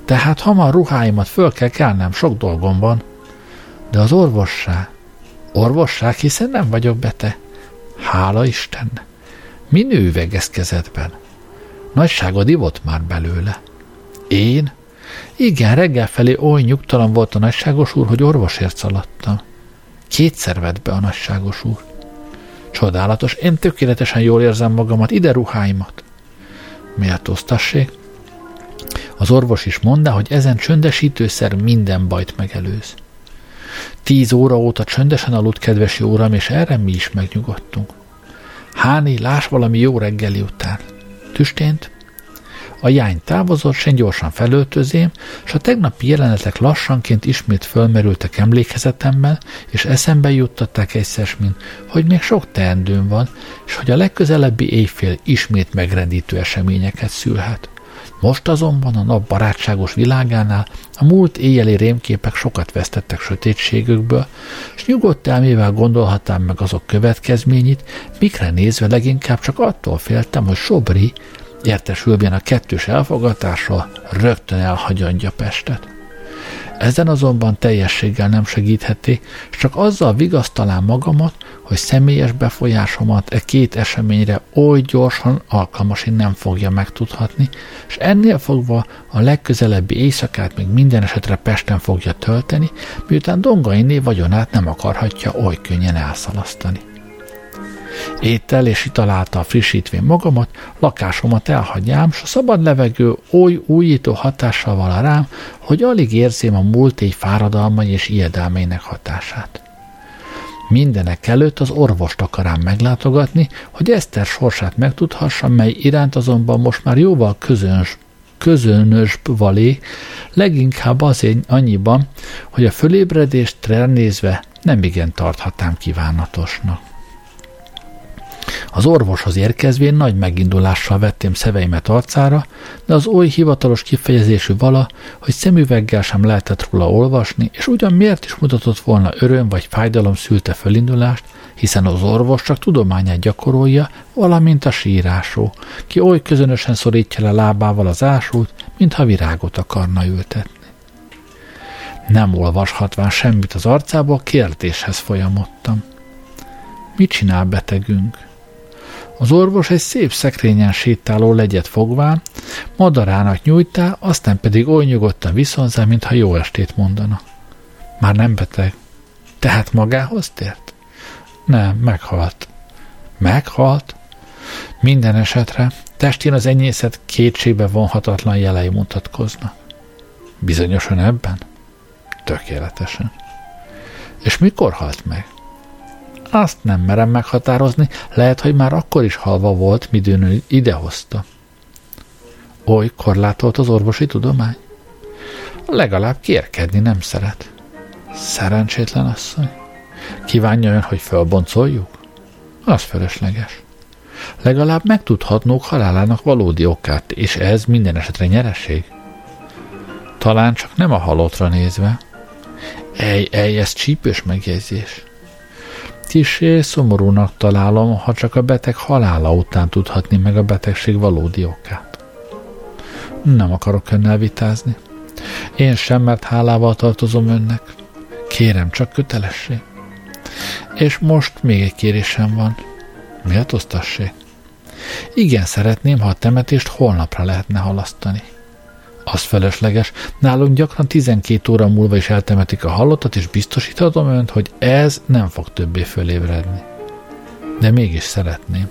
Tehát hamar ruháimat föl kell kelnem, sok dolgom van. De az orvosság? Orvosság, hiszen nem vagyok beteg. Hála Isten! Mi nővegez kezedben? Nagyságod ivott már belőle. Én? Igen, reggel felé oly nyugtalan volt a nagyságos úr, hogy orvosért szaladtam. Kétszer vett be a nagyságos úr. Csodálatos, én tökéletesen jól érzem magamat, ide ruháimat. Méltóztassék. Az orvos is mondta, hogy ezen csöndesítőszer minden bajt megelőz. Tíz óra óta csöndesen aludt, kedves jó uram, és erre mi is megnyugodtunk. Háni, láss valami jó reggeli után. Tüstént? A jány távozott, sen gyorsan felöltözém, és a tegnapi jelenetek lassanként ismét fölmerültek emlékezetemben, és eszembe juttatták egyszer, mint hogy még sok teendőm van, és hogy a legközelebbi éjfél ismét megrendítő eseményeket szülhet. Most azonban a nap barátságos világánál a múlt éjjeli rémképek sokat vesztettek sötétségükből, és nyugodt elmével gondolhatám meg azok következményét, mikre nézve leginkább csak attól féltem, hogy Sobri, értesülvén a kettős elfogatással rögtön elhagyja Pestet. Ezen azonban teljességgel nem segítheti, csak azzal vigasztalám magamat, hogy személyes befolyásomat e két eseményre oly gyorsan alkalmasin nem fogja megtudhatni, és ennél fogva a legközelebbi éjszakát még minden esetre Pesten fogja tölteni, miután Dongainé vagyonát nem akarhatja oly könnyen elszalasztani. Étel és ital által frissítvén magamat, lakásomat elhagyjám, s a szabad levegő oly újító hatással vala rám, hogy alig érzém a múlt éj fáradalmai és ijedelmeinek hatását. Mindenek előtt az orvost akarám meglátogatni, hogy Eszter sorsát megtudhassam, mely iránt azonban most már jóval közöns, közönös valé, leginkább azért annyiban, hogy a fölébredést nézve nem igen tarthatám kívánatosnak. Az orvoshoz érkezvén nagy megindulással vettem szeveimet arcára, de az oly hivatalos kifejezésű vala, hogy szemüveggel sem lehetett róla olvasni, és ugyan miért is mutatott volna öröm vagy fájdalom szülte fölindulást, hiszen az orvos csak tudományát gyakorolja, valamint a sírásó, ki oly közönösen szorítja le lábával az ásút, mintha virágot akarna ültetni. Nem olvashatván semmit az arcából, kérdéshez folyamodtam. Mit csinál betegünk? Az orvos egy szép szekrényen sétáló legyet fogván, madarának nyújtá, aztán pedig oly nyugodtan viszonzá, mintha jó estét mondana. Már nem beteg. Tehát magához tért? Nem, meghalt. Meghalt? Minden esetre testén az enyészet kétségbe vonhatatlan jelei mutatkoznak. Bizonyosan ebben? Tökéletesen. És mikor halt meg? Azt nem merem meghatározni, lehet, hogy már akkor is halva volt, midőn ő idehozta. Oly korlátolt az orvosi tudomány? Legalább kérkedni nem szeret. Szerencsétlen asszony. Kívánja ön, hogy fölboncoljuk? Az fölösleges. Legalább megtudhatnók halálának valódi okát, és ez minden esetre nyereség. Talán csak nem a halottra nézve. Ej, ej, ez csípős megjegyzés. Kisé szomorúnak találom, ha csak a beteg halála után tudhatni meg a betegség valódi okát. Nem akarok önnel vitázni. Én sem, mert hálával tartozom önnek. Kérem, csak kötelesség. És most még egy kérésem van. Méltóztassék. Igen, szeretném, ha a temetést holnapra lehetne halasztani. Az felesleges. Nálunk gyakran 12 óra múlva is eltemetik a halottat, és biztosíthatom önt, hogy ez nem fog többé fölébredni. De mégis szeretném.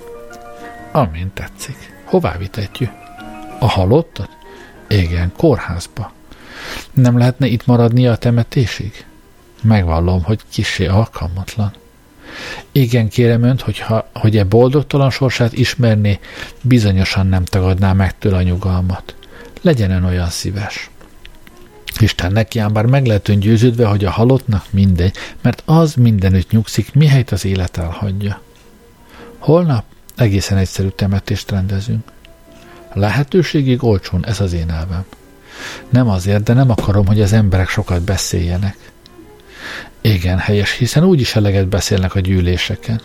Amint tetszik. Hová vitetjük? A halottat? Igen, kórházba. Nem lehetne itt maradni a temetésig? Megvallom, hogy kisé alkalmatlan. Igen, kérem önt, hogyha, hogy e boldogtalan sorsát ismerné, bizonyosan nem tagadná meg tőle a nyugalmat. Legyen olyan szíves. Isten neki ám bár meglehetően győződve, hogy a halottnak mindegy, mert az mindenütt nyugszik, mihelyt az élet elhagyja. Holnap egészen egyszerű temetést rendezünk. Lehetőségig olcsón, ez az én elvem. Nem azért, de nem akarom, hogy az emberek sokat beszéljenek. Igen, helyes, hiszen úgyis eleget beszélnek a gyűléseken.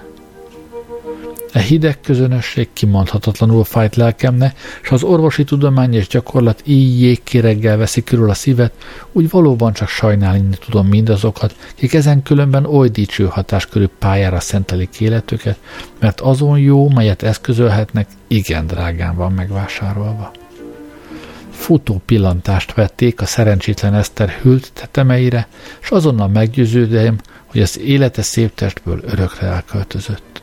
E hideg közönösség kimondhatatlanul fájt lelkemne, és az orvosi tudomány és gyakorlat így jégkéreggel veszi körül a szívet, úgy valóban csak sajnálni tudom mindazokat, kik ezen különben oly dicső hatáskörű pályára szentelik életüket, mert azon jó, melyet eszközölhetnek, igen drágán van megvásárolva. Futó pillantást vették a szerencsétlen Eszter hűlt tetemeire, és azonnal meggyőződjem, hogy az élete szép testből örökre elköltözött.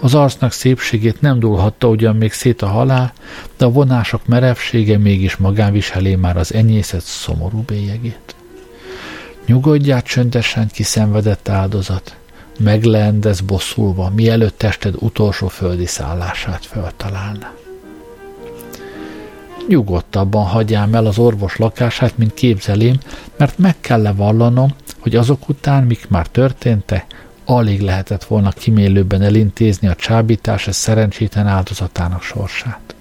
Az arcnak szépségét nem dúlhatta ugyan még szét a halál, de a vonások merevsége mégis magán viseli már az enyészet szomorú bélyegét. Nyugodját csöndesen kiszenvedett áldozat, megleendez bosszulva, mielőtt tested utolsó földi szállását feltalálna nyugodtabban hagyjám el az orvos lakását, mint képzelém, mert meg kell levallanom, hogy azok után, mik már történte, alig lehetett volna kimélőbben elintézni a csábítás szerencsétlen áldozatának sorsát.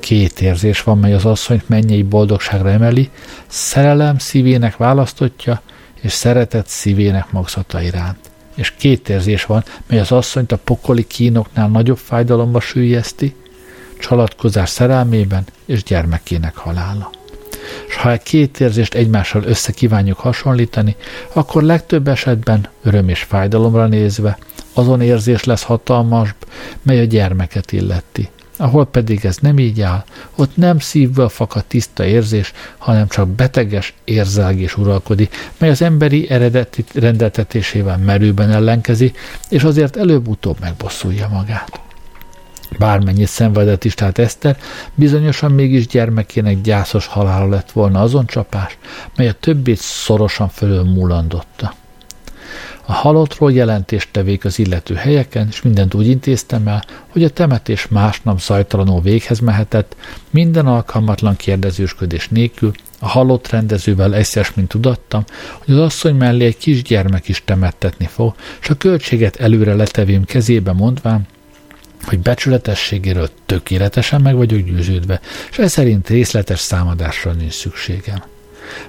Két érzés van, mely az asszonyt mennyei boldogságra emeli, szerelem szívének választotja, és szeretet szívének magzata iránt. És két érzés van, mely az asszonyt a pokoli kínoknál nagyobb fájdalomba sűjeszti, csalatkozás szerelmében és gyermekének halála. És ha a két érzést egymással össze kívánjuk hasonlítani, akkor legtöbb esetben öröm és fájdalomra nézve azon érzés lesz hatalmas, mely a gyermeket illeti. Ahol pedig ez nem így áll, ott nem szívből fakad tiszta érzés, hanem csak beteges érzelgés uralkodik, mely az emberi eredeti rendeltetésével merőben ellenkezi, és azért előbb-utóbb megbosszulja magát. Bármennyit szenvedett is, tehát Eszter, bizonyosan mégis gyermekének gyászos halála lett volna azon csapás, mely a többét szorosan fölül múlandotta. A halottról jelentést tevék az illető helyeken, és mindent úgy intéztem el, hogy a temetés másnap zajtalanul véghez mehetett, minden alkalmatlan kérdezősködés nélkül, a halott rendezővel egyszeres, mint tudattam, hogy az asszony mellé egy kisgyermek is temettetni fog, és a költséget előre letevém kezébe mondván, hogy becsületességéről tökéletesen meg vagyok győződve, és ez szerint részletes számadásra nincs szükségem.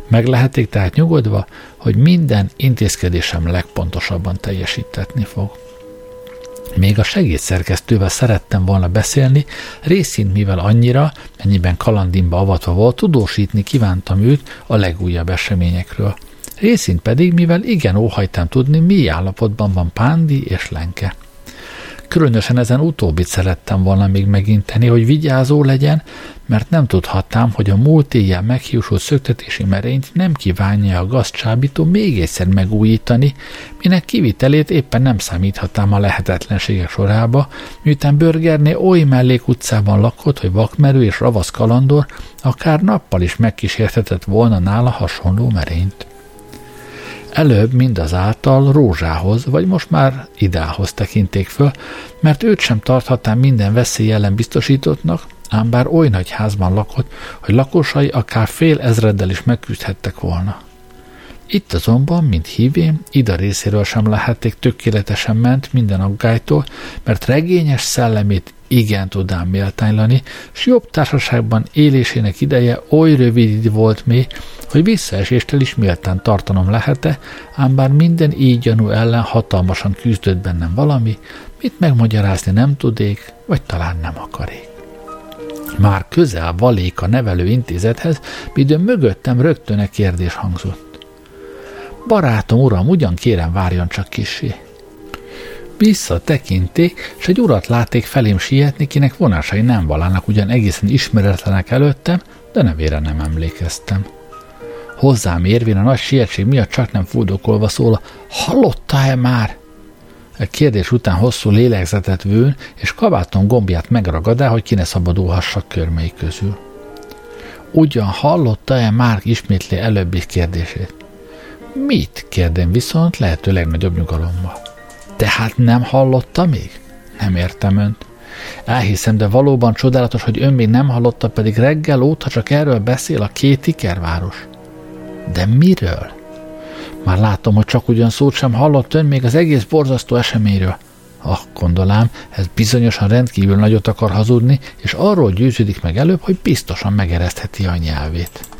Meg lehetik tehát nyugodva, hogy minden intézkedésem legpontosabban teljesítetni fog. Még a segédszerkesztővel szerettem volna beszélni, részint mivel annyira, mennyiben kalandimba avatva volt, tudósítni kívántam őt a legújabb eseményekről. Részint pedig, mivel igen óhajtam tudni, mi állapotban van Pándi és Lenke. Különösen ezen utóbbit szerettem volna még meginteni, hogy vigyázó legyen, mert nem tudhattam, hogy a múlt éjjel meghiúsult szöktetési merényt nem kívánja a gazcsábító még egyszer megújítani, minek kivitelét éppen nem számíthattam a lehetetlenségek sorába, miután Börgerné oly mellék utcában lakott, hogy vakmerő és ravasz kalandor akár nappal is megkísértetett volna nála hasonló merényt. Előbb mindazáltal Rózsához, vagy most már Idához tekinték föl, mert őt sem tarthatán minden veszély ellen biztosítottnak, ám bár oly nagy házban lakott, hogy lakosai akár fél ezreddel is megküzdhettek volna. Itt azonban, mint hívém, Ida részéről sem lehették tökéletesen ment minden aggálytól, mert regényes szellemét igen tudám méltánylani, s jobb társaságban élésének ideje oly rövid volt még, hogy visszaeséstől is méltán tartanom lehete, ám bár minden így gyanú ellen hatalmasan küzdött bennem valami, mit megmagyarázni nem tudék, vagy talán nem akarék. Már közel valék a nevelő intézethez, midőn mögöttem rögtön egy kérdés hangzott. Barátom, uram, ugyan kérem várjon csak kisé. Visszatekinték, és egy urat látték felém sietni, kinek vonásai nem valának ugyan egészen ismeretlenek előttem, de nevére nem emlékeztem. Hozzám érvén a nagy sietség miatt csak nem fuldokolva szól, hallotta-e már? A kérdés után hosszú lélegzetet vőn, és kabátom gombját megragadá, hogy ki ne szabadulhassak körmei közül. Ugyan hallotta-e már ismétli előbbi kérdését? Mit? kérdem viszont lehető legnagyobb nyugalommal. Tehát nem hallotta még? Nem értem önt. Elhiszem, de valóban csodálatos, hogy ön még nem hallotta, pedig reggel óta csak erről beszél a két ikerváros. De miről? Már látom, hogy csak ugyan szót sem hallott ön még az egész borzasztó eseményről. Ah, gondolám, ez bizonyosan rendkívül nagyot akar hazudni, és arról győződik meg előbb, hogy biztosan megeresztheti a nyelvét.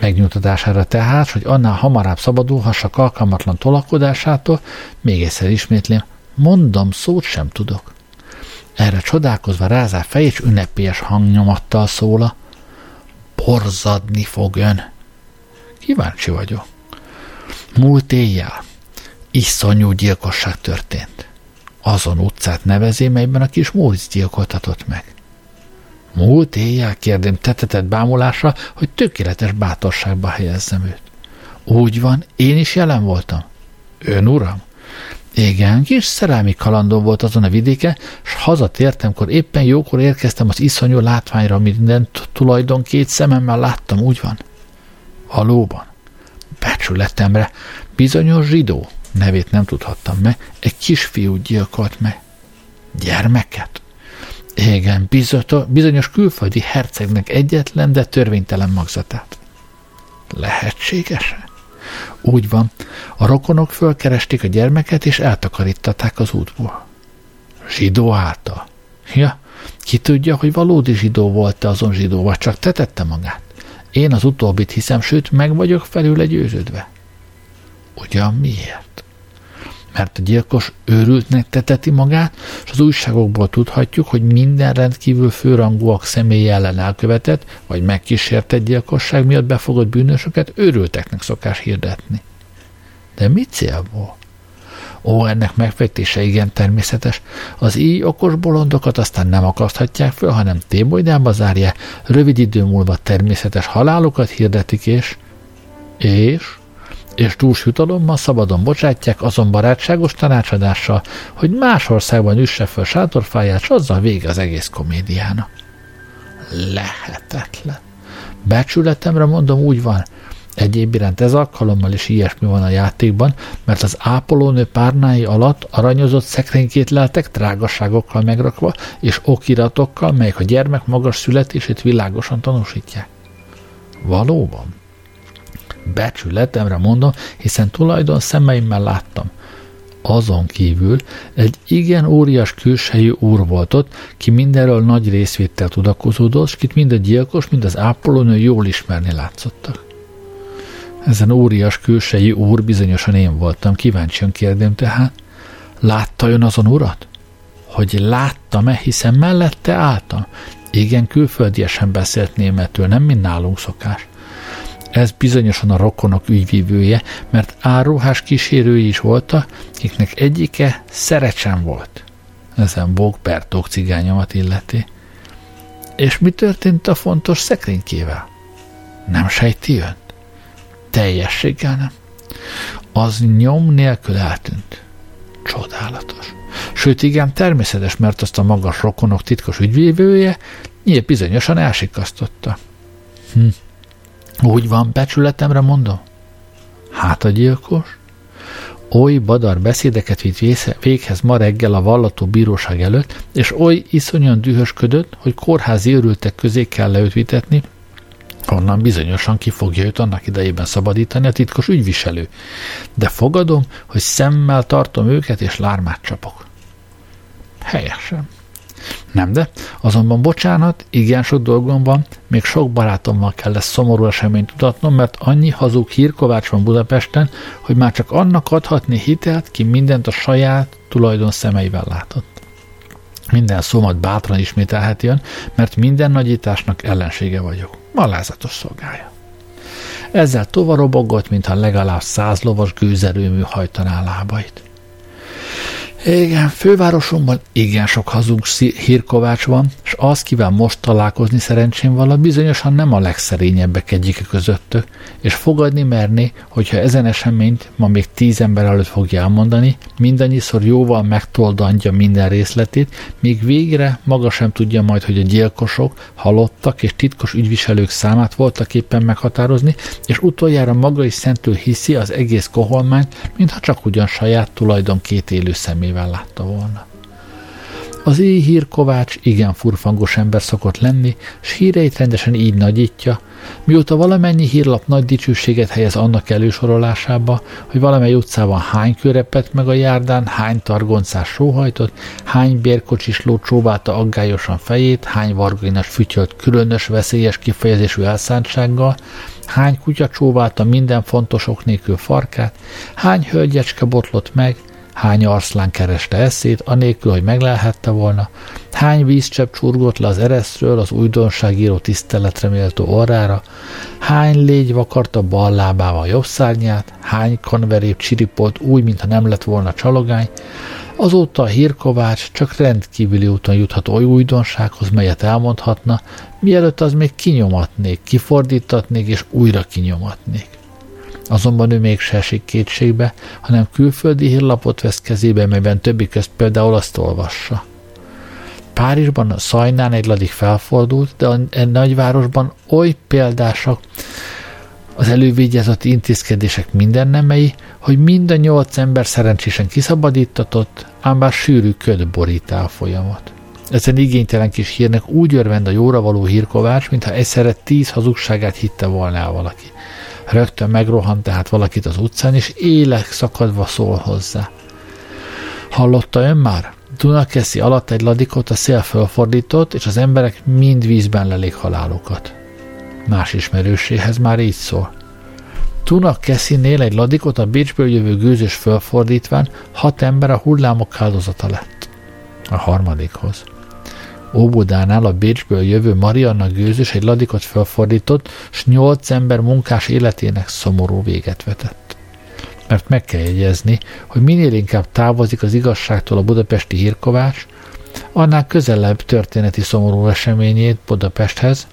Megnyugtatására tehát, hogy annál hamarabb szabadulhassak alkalmatlan tolakodásától, még egyszer ismétlém, mondom, szót sem tudok. Erre csodálkozva rázá fejét, és ünnepélyes hangnyomattal szóla. Borzadni fog ön. Kíváncsi vagyok. Múlt éjjel iszonyú gyilkosság történt. Azon utcát nevezi, melyben a kis Móricz gyilkoltatott meg. Múlt éjjel kérdém tetetett bámulásra, hogy tökéletes bátorságba helyezzem őt. Úgy van, én is jelen voltam. Ön uram? Igen, kis szerelmi kalandom volt azon a vidéke, s hazatértem, kor éppen jókor érkeztem az iszonyú látványra, mindent tulajdon két szememmel láttam, úgy van. Valóban. Becsületemre, bizonyos zsidó, nevét nem tudhattam meg, egy kisfiút gyilkolt meg. Gyermeket? Igen, bizonyos külföldi hercegnek egyetlen, de törvénytelen magzatát. lehetséges -e? Úgy van, a rokonok fölkeresték a gyermeket, és eltakarítatták az útból. Zsidó által. Ja, ki tudja, hogy valódi zsidó volt-e azon zsidó, vagy csak tetette magát? Én az utóbbit hiszem, sőt, meg vagyok felül győződve. Ugyan miért? Mert a gyilkos őrültnek teteti magát, és az újságokból tudhatjuk, hogy minden rendkívül főrangúak személy ellen elkövetett, vagy megkísértett gyilkosság miatt befogott bűnösöket őrülteknek szokás hirdetni. De mi célból? Ó, ennek megfejtése igen természetes. Az így okos bolondokat aztán nem akaszthatják föl, hanem tébolydába zárják, rövid idő múlva természetes halálukat hirdetik, és... És? És túls jutalommal szabadon bocsátják azon barátságos tanácsadással, hogy más országban üsse föl sátorfáját, s azzal vége az egész komédiának. Lehetetlen. Becsületemre mondom, úgy van, Egyéb iránt ez alkalommal is ilyesmi van a játékban, mert az ápolónő párnái alatt aranyozott szekrénykét leltek drágaságokkal megrakva, és okiratokkal, melyek a gyermek magas születését világosan tanúsítják. Valóban. Becsületemre mondom, hiszen tulajdon szemeimmel láttam. Azon kívül egy igen óriás külsejű úr volt ott, ki mindenről nagy részvétel tudakozódott, és kit mind a gyilkos, mind az ápolónő jól ismerni látszottak. Ezen óriás külsejű úr bizonyosan én voltam, kíváncsian kérdem tehát. Látta ön azon urat? Hogy láttam-e, hiszen mellette álltam. Igen, külföldiesen beszélt németül, nem mint nálunk szokás. Ez bizonyosan a rokonok ügyvívője, mert áruhás kísérői is voltak, akiknek egyike szerecsen volt. ezen Bók Bertók cigányomat illeti. És mi történt a fontos szekrénykével? Nem sejti önt? Teljességgel nem. Az nyom nélkül eltűnt. Csodálatos. Sőt, igen, természetes, mert azt a magas rokonok titkos ügyvívője nyílt bizonyosan elsikasztotta. Hm. Úgy van, becsületemre mondom? Hát a gyilkos? Oly badar beszédeket vitt véghez ma reggel a vallató bíróság előtt, és oly iszonyan dühösködött, hogy kórházi őrültek közé kell leüt vitetni, onnan bizonyosan ki fogja őt annak idejében szabadítani a titkos ügyviselő. De fogadom, hogy szemmel tartom őket, és lármát csapok. Helyesen. Nem, de azonban bocsánat, igen sok dolgom van, még sok barátommal kell lesz szomorú eseményt tudatnom, mert annyi hazug hírkovács van Budapesten, hogy már csak annak adhatni hitelt, ki mindent a saját tulajdon szemeivel látott. Minden szómat bátran ismételheti ön, mert minden nagyításnak ellensége vagyok. Malázatos szolgája. Ezzel tovarobogott, mintha legalább száz lovas gőzerőmű hajtaná lábait. Igen, fővárosomban igen sok hazug hírkovács van, és az kíván most találkozni szerencsém vala bizonyosan nem a legszerényebbek egyike közöttök, és fogadni merni, hogyha ezen eseményt ma még tíz ember előtt fogja elmondani, mindannyiszor jóval megtoldantja minden részletét, míg végre maga sem tudja majd, hogy a gyilkosok, halottak és titkos ügyviselők számát voltak éppen meghatározni, és utoljára maga is szentül hiszi az egész koholmányt, mintha csak ugyan saját tulajdon két élő személy szemével látta volna. Az hír Kovács igen furfangos ember szokott lenni, s híreit rendesen így nagyítja, mióta valamennyi hírlap nagy dicsőséget helyez annak elősorolásába, hogy valamely utcában hány körepet meg a járdán, hány targoncás sóhajtott, hány bérkocsisló csóválta aggályosan fejét, hány vargainas fütyölt különös veszélyes kifejezésű elszántsággal, hány kutya csóválta minden fontos ok nélkül farkát, hány hölgyecske botlott meg, hány arszlán kereste eszét, anélkül, hogy meglelhette volna, hány vízcsepp csurgott le az ereszről az újdonságíró tiszteletre méltó orrára, hány légy vakarta bal lábával jobb szárnyát, hány konverép csiripolt úgy, mintha nem lett volna csalogány, Azóta a hírkovács csak rendkívüli úton juthat oly újdonsághoz, melyet elmondhatna, mielőtt az még kinyomatnék, kifordítatnék és újra kinyomatnék. Azonban ő még se esik kétségbe, hanem külföldi hírlapot vesz kezébe, melyben többi közt például azt olvassa. Párizsban a Szajnán egy ladik felfordult, de a nagyvárosban oly példásak az elővigyázati intézkedések minden nemei, hogy mind a nyolc ember szerencsésen kiszabadítatott, ám bár sűrű köd borítá a folyamat. Ezen igénytelen kis hírnek úgy örvend a jóra való hírkovács, mintha egyszerre tíz hazugságát hitte volna el valaki. Rögtön megrohant tehát valakit az utcán, és élek szakadva szól hozzá. Hallotta ön már? Dunakeszi alatt egy ladikot a szél fölfordított, és az emberek mind vízben lelik halálukat. Más ismerőséhez már így szól. Dunakeszinél egy ladikot a Bécsből jövő gőzös fölfordítván hat ember a hullámok áldozata lett. A harmadikhoz. Óbudánál a Bécsből jövő Marianna gőzös egy ladikot felfordított, s nyolc ember munkás életének szomorú véget vetett. Mert meg kell jegyezni, hogy minél inkább távozik az igazságtól a budapesti hírkovács, annál közelebb történeti szomorú eseményét Budapesthez,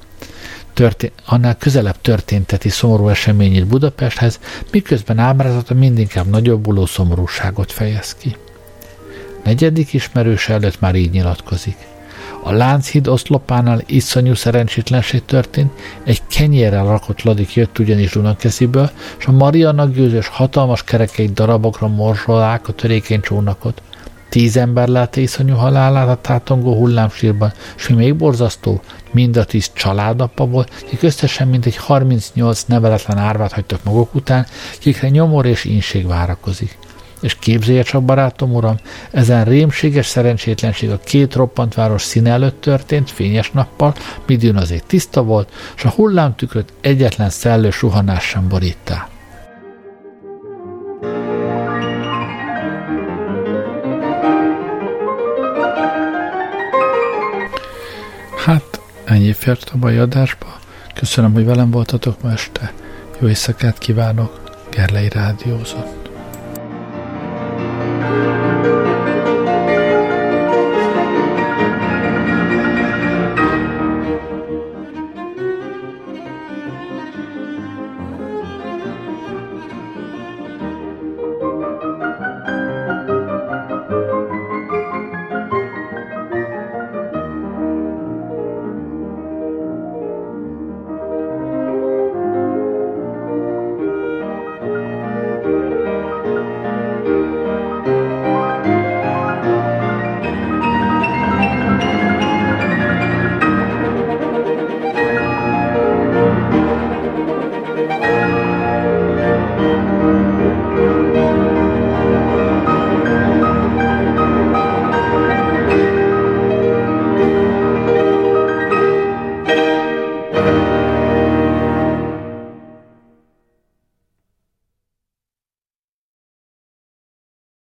történ- annál közelebb történteti szomorú eseményét Budapesthez, miközben ábrázata mindinkább nagyobbuló szomorúságot fejez ki. Negyedik ismerőse előtt már így nyilatkozik – a Lánchíd oszlopánál iszonyú szerencsétlenség történt, egy kenyérrel rakott ladik jött ugyanis Dunakesziből, és a Marianna gőzös hatalmas kerekeit darabokra morzsolák a törékeny csónakot. Tíz ember látta iszonyú halálát a tátongó hullámsírban, és mi még borzasztó, mind a tíz családapa volt, akik összesen mintegy 38 neveletlen árvát hagytak maguk után, kikre nyomor és ínség várakozik. És képzelje csak, barátom uram, ezen rémséges szerencsétlenség a két roppant város színe előtt történt, fényes nappal, midőn az ég tiszta volt, és a hullámtükröt egyetlen szellő suhanás sem borítá. Hát, ennyi fért a mai adásba. Köszönöm, hogy velem voltatok ma este. Jó éjszakát kívánok. Gerlei Rádiózott.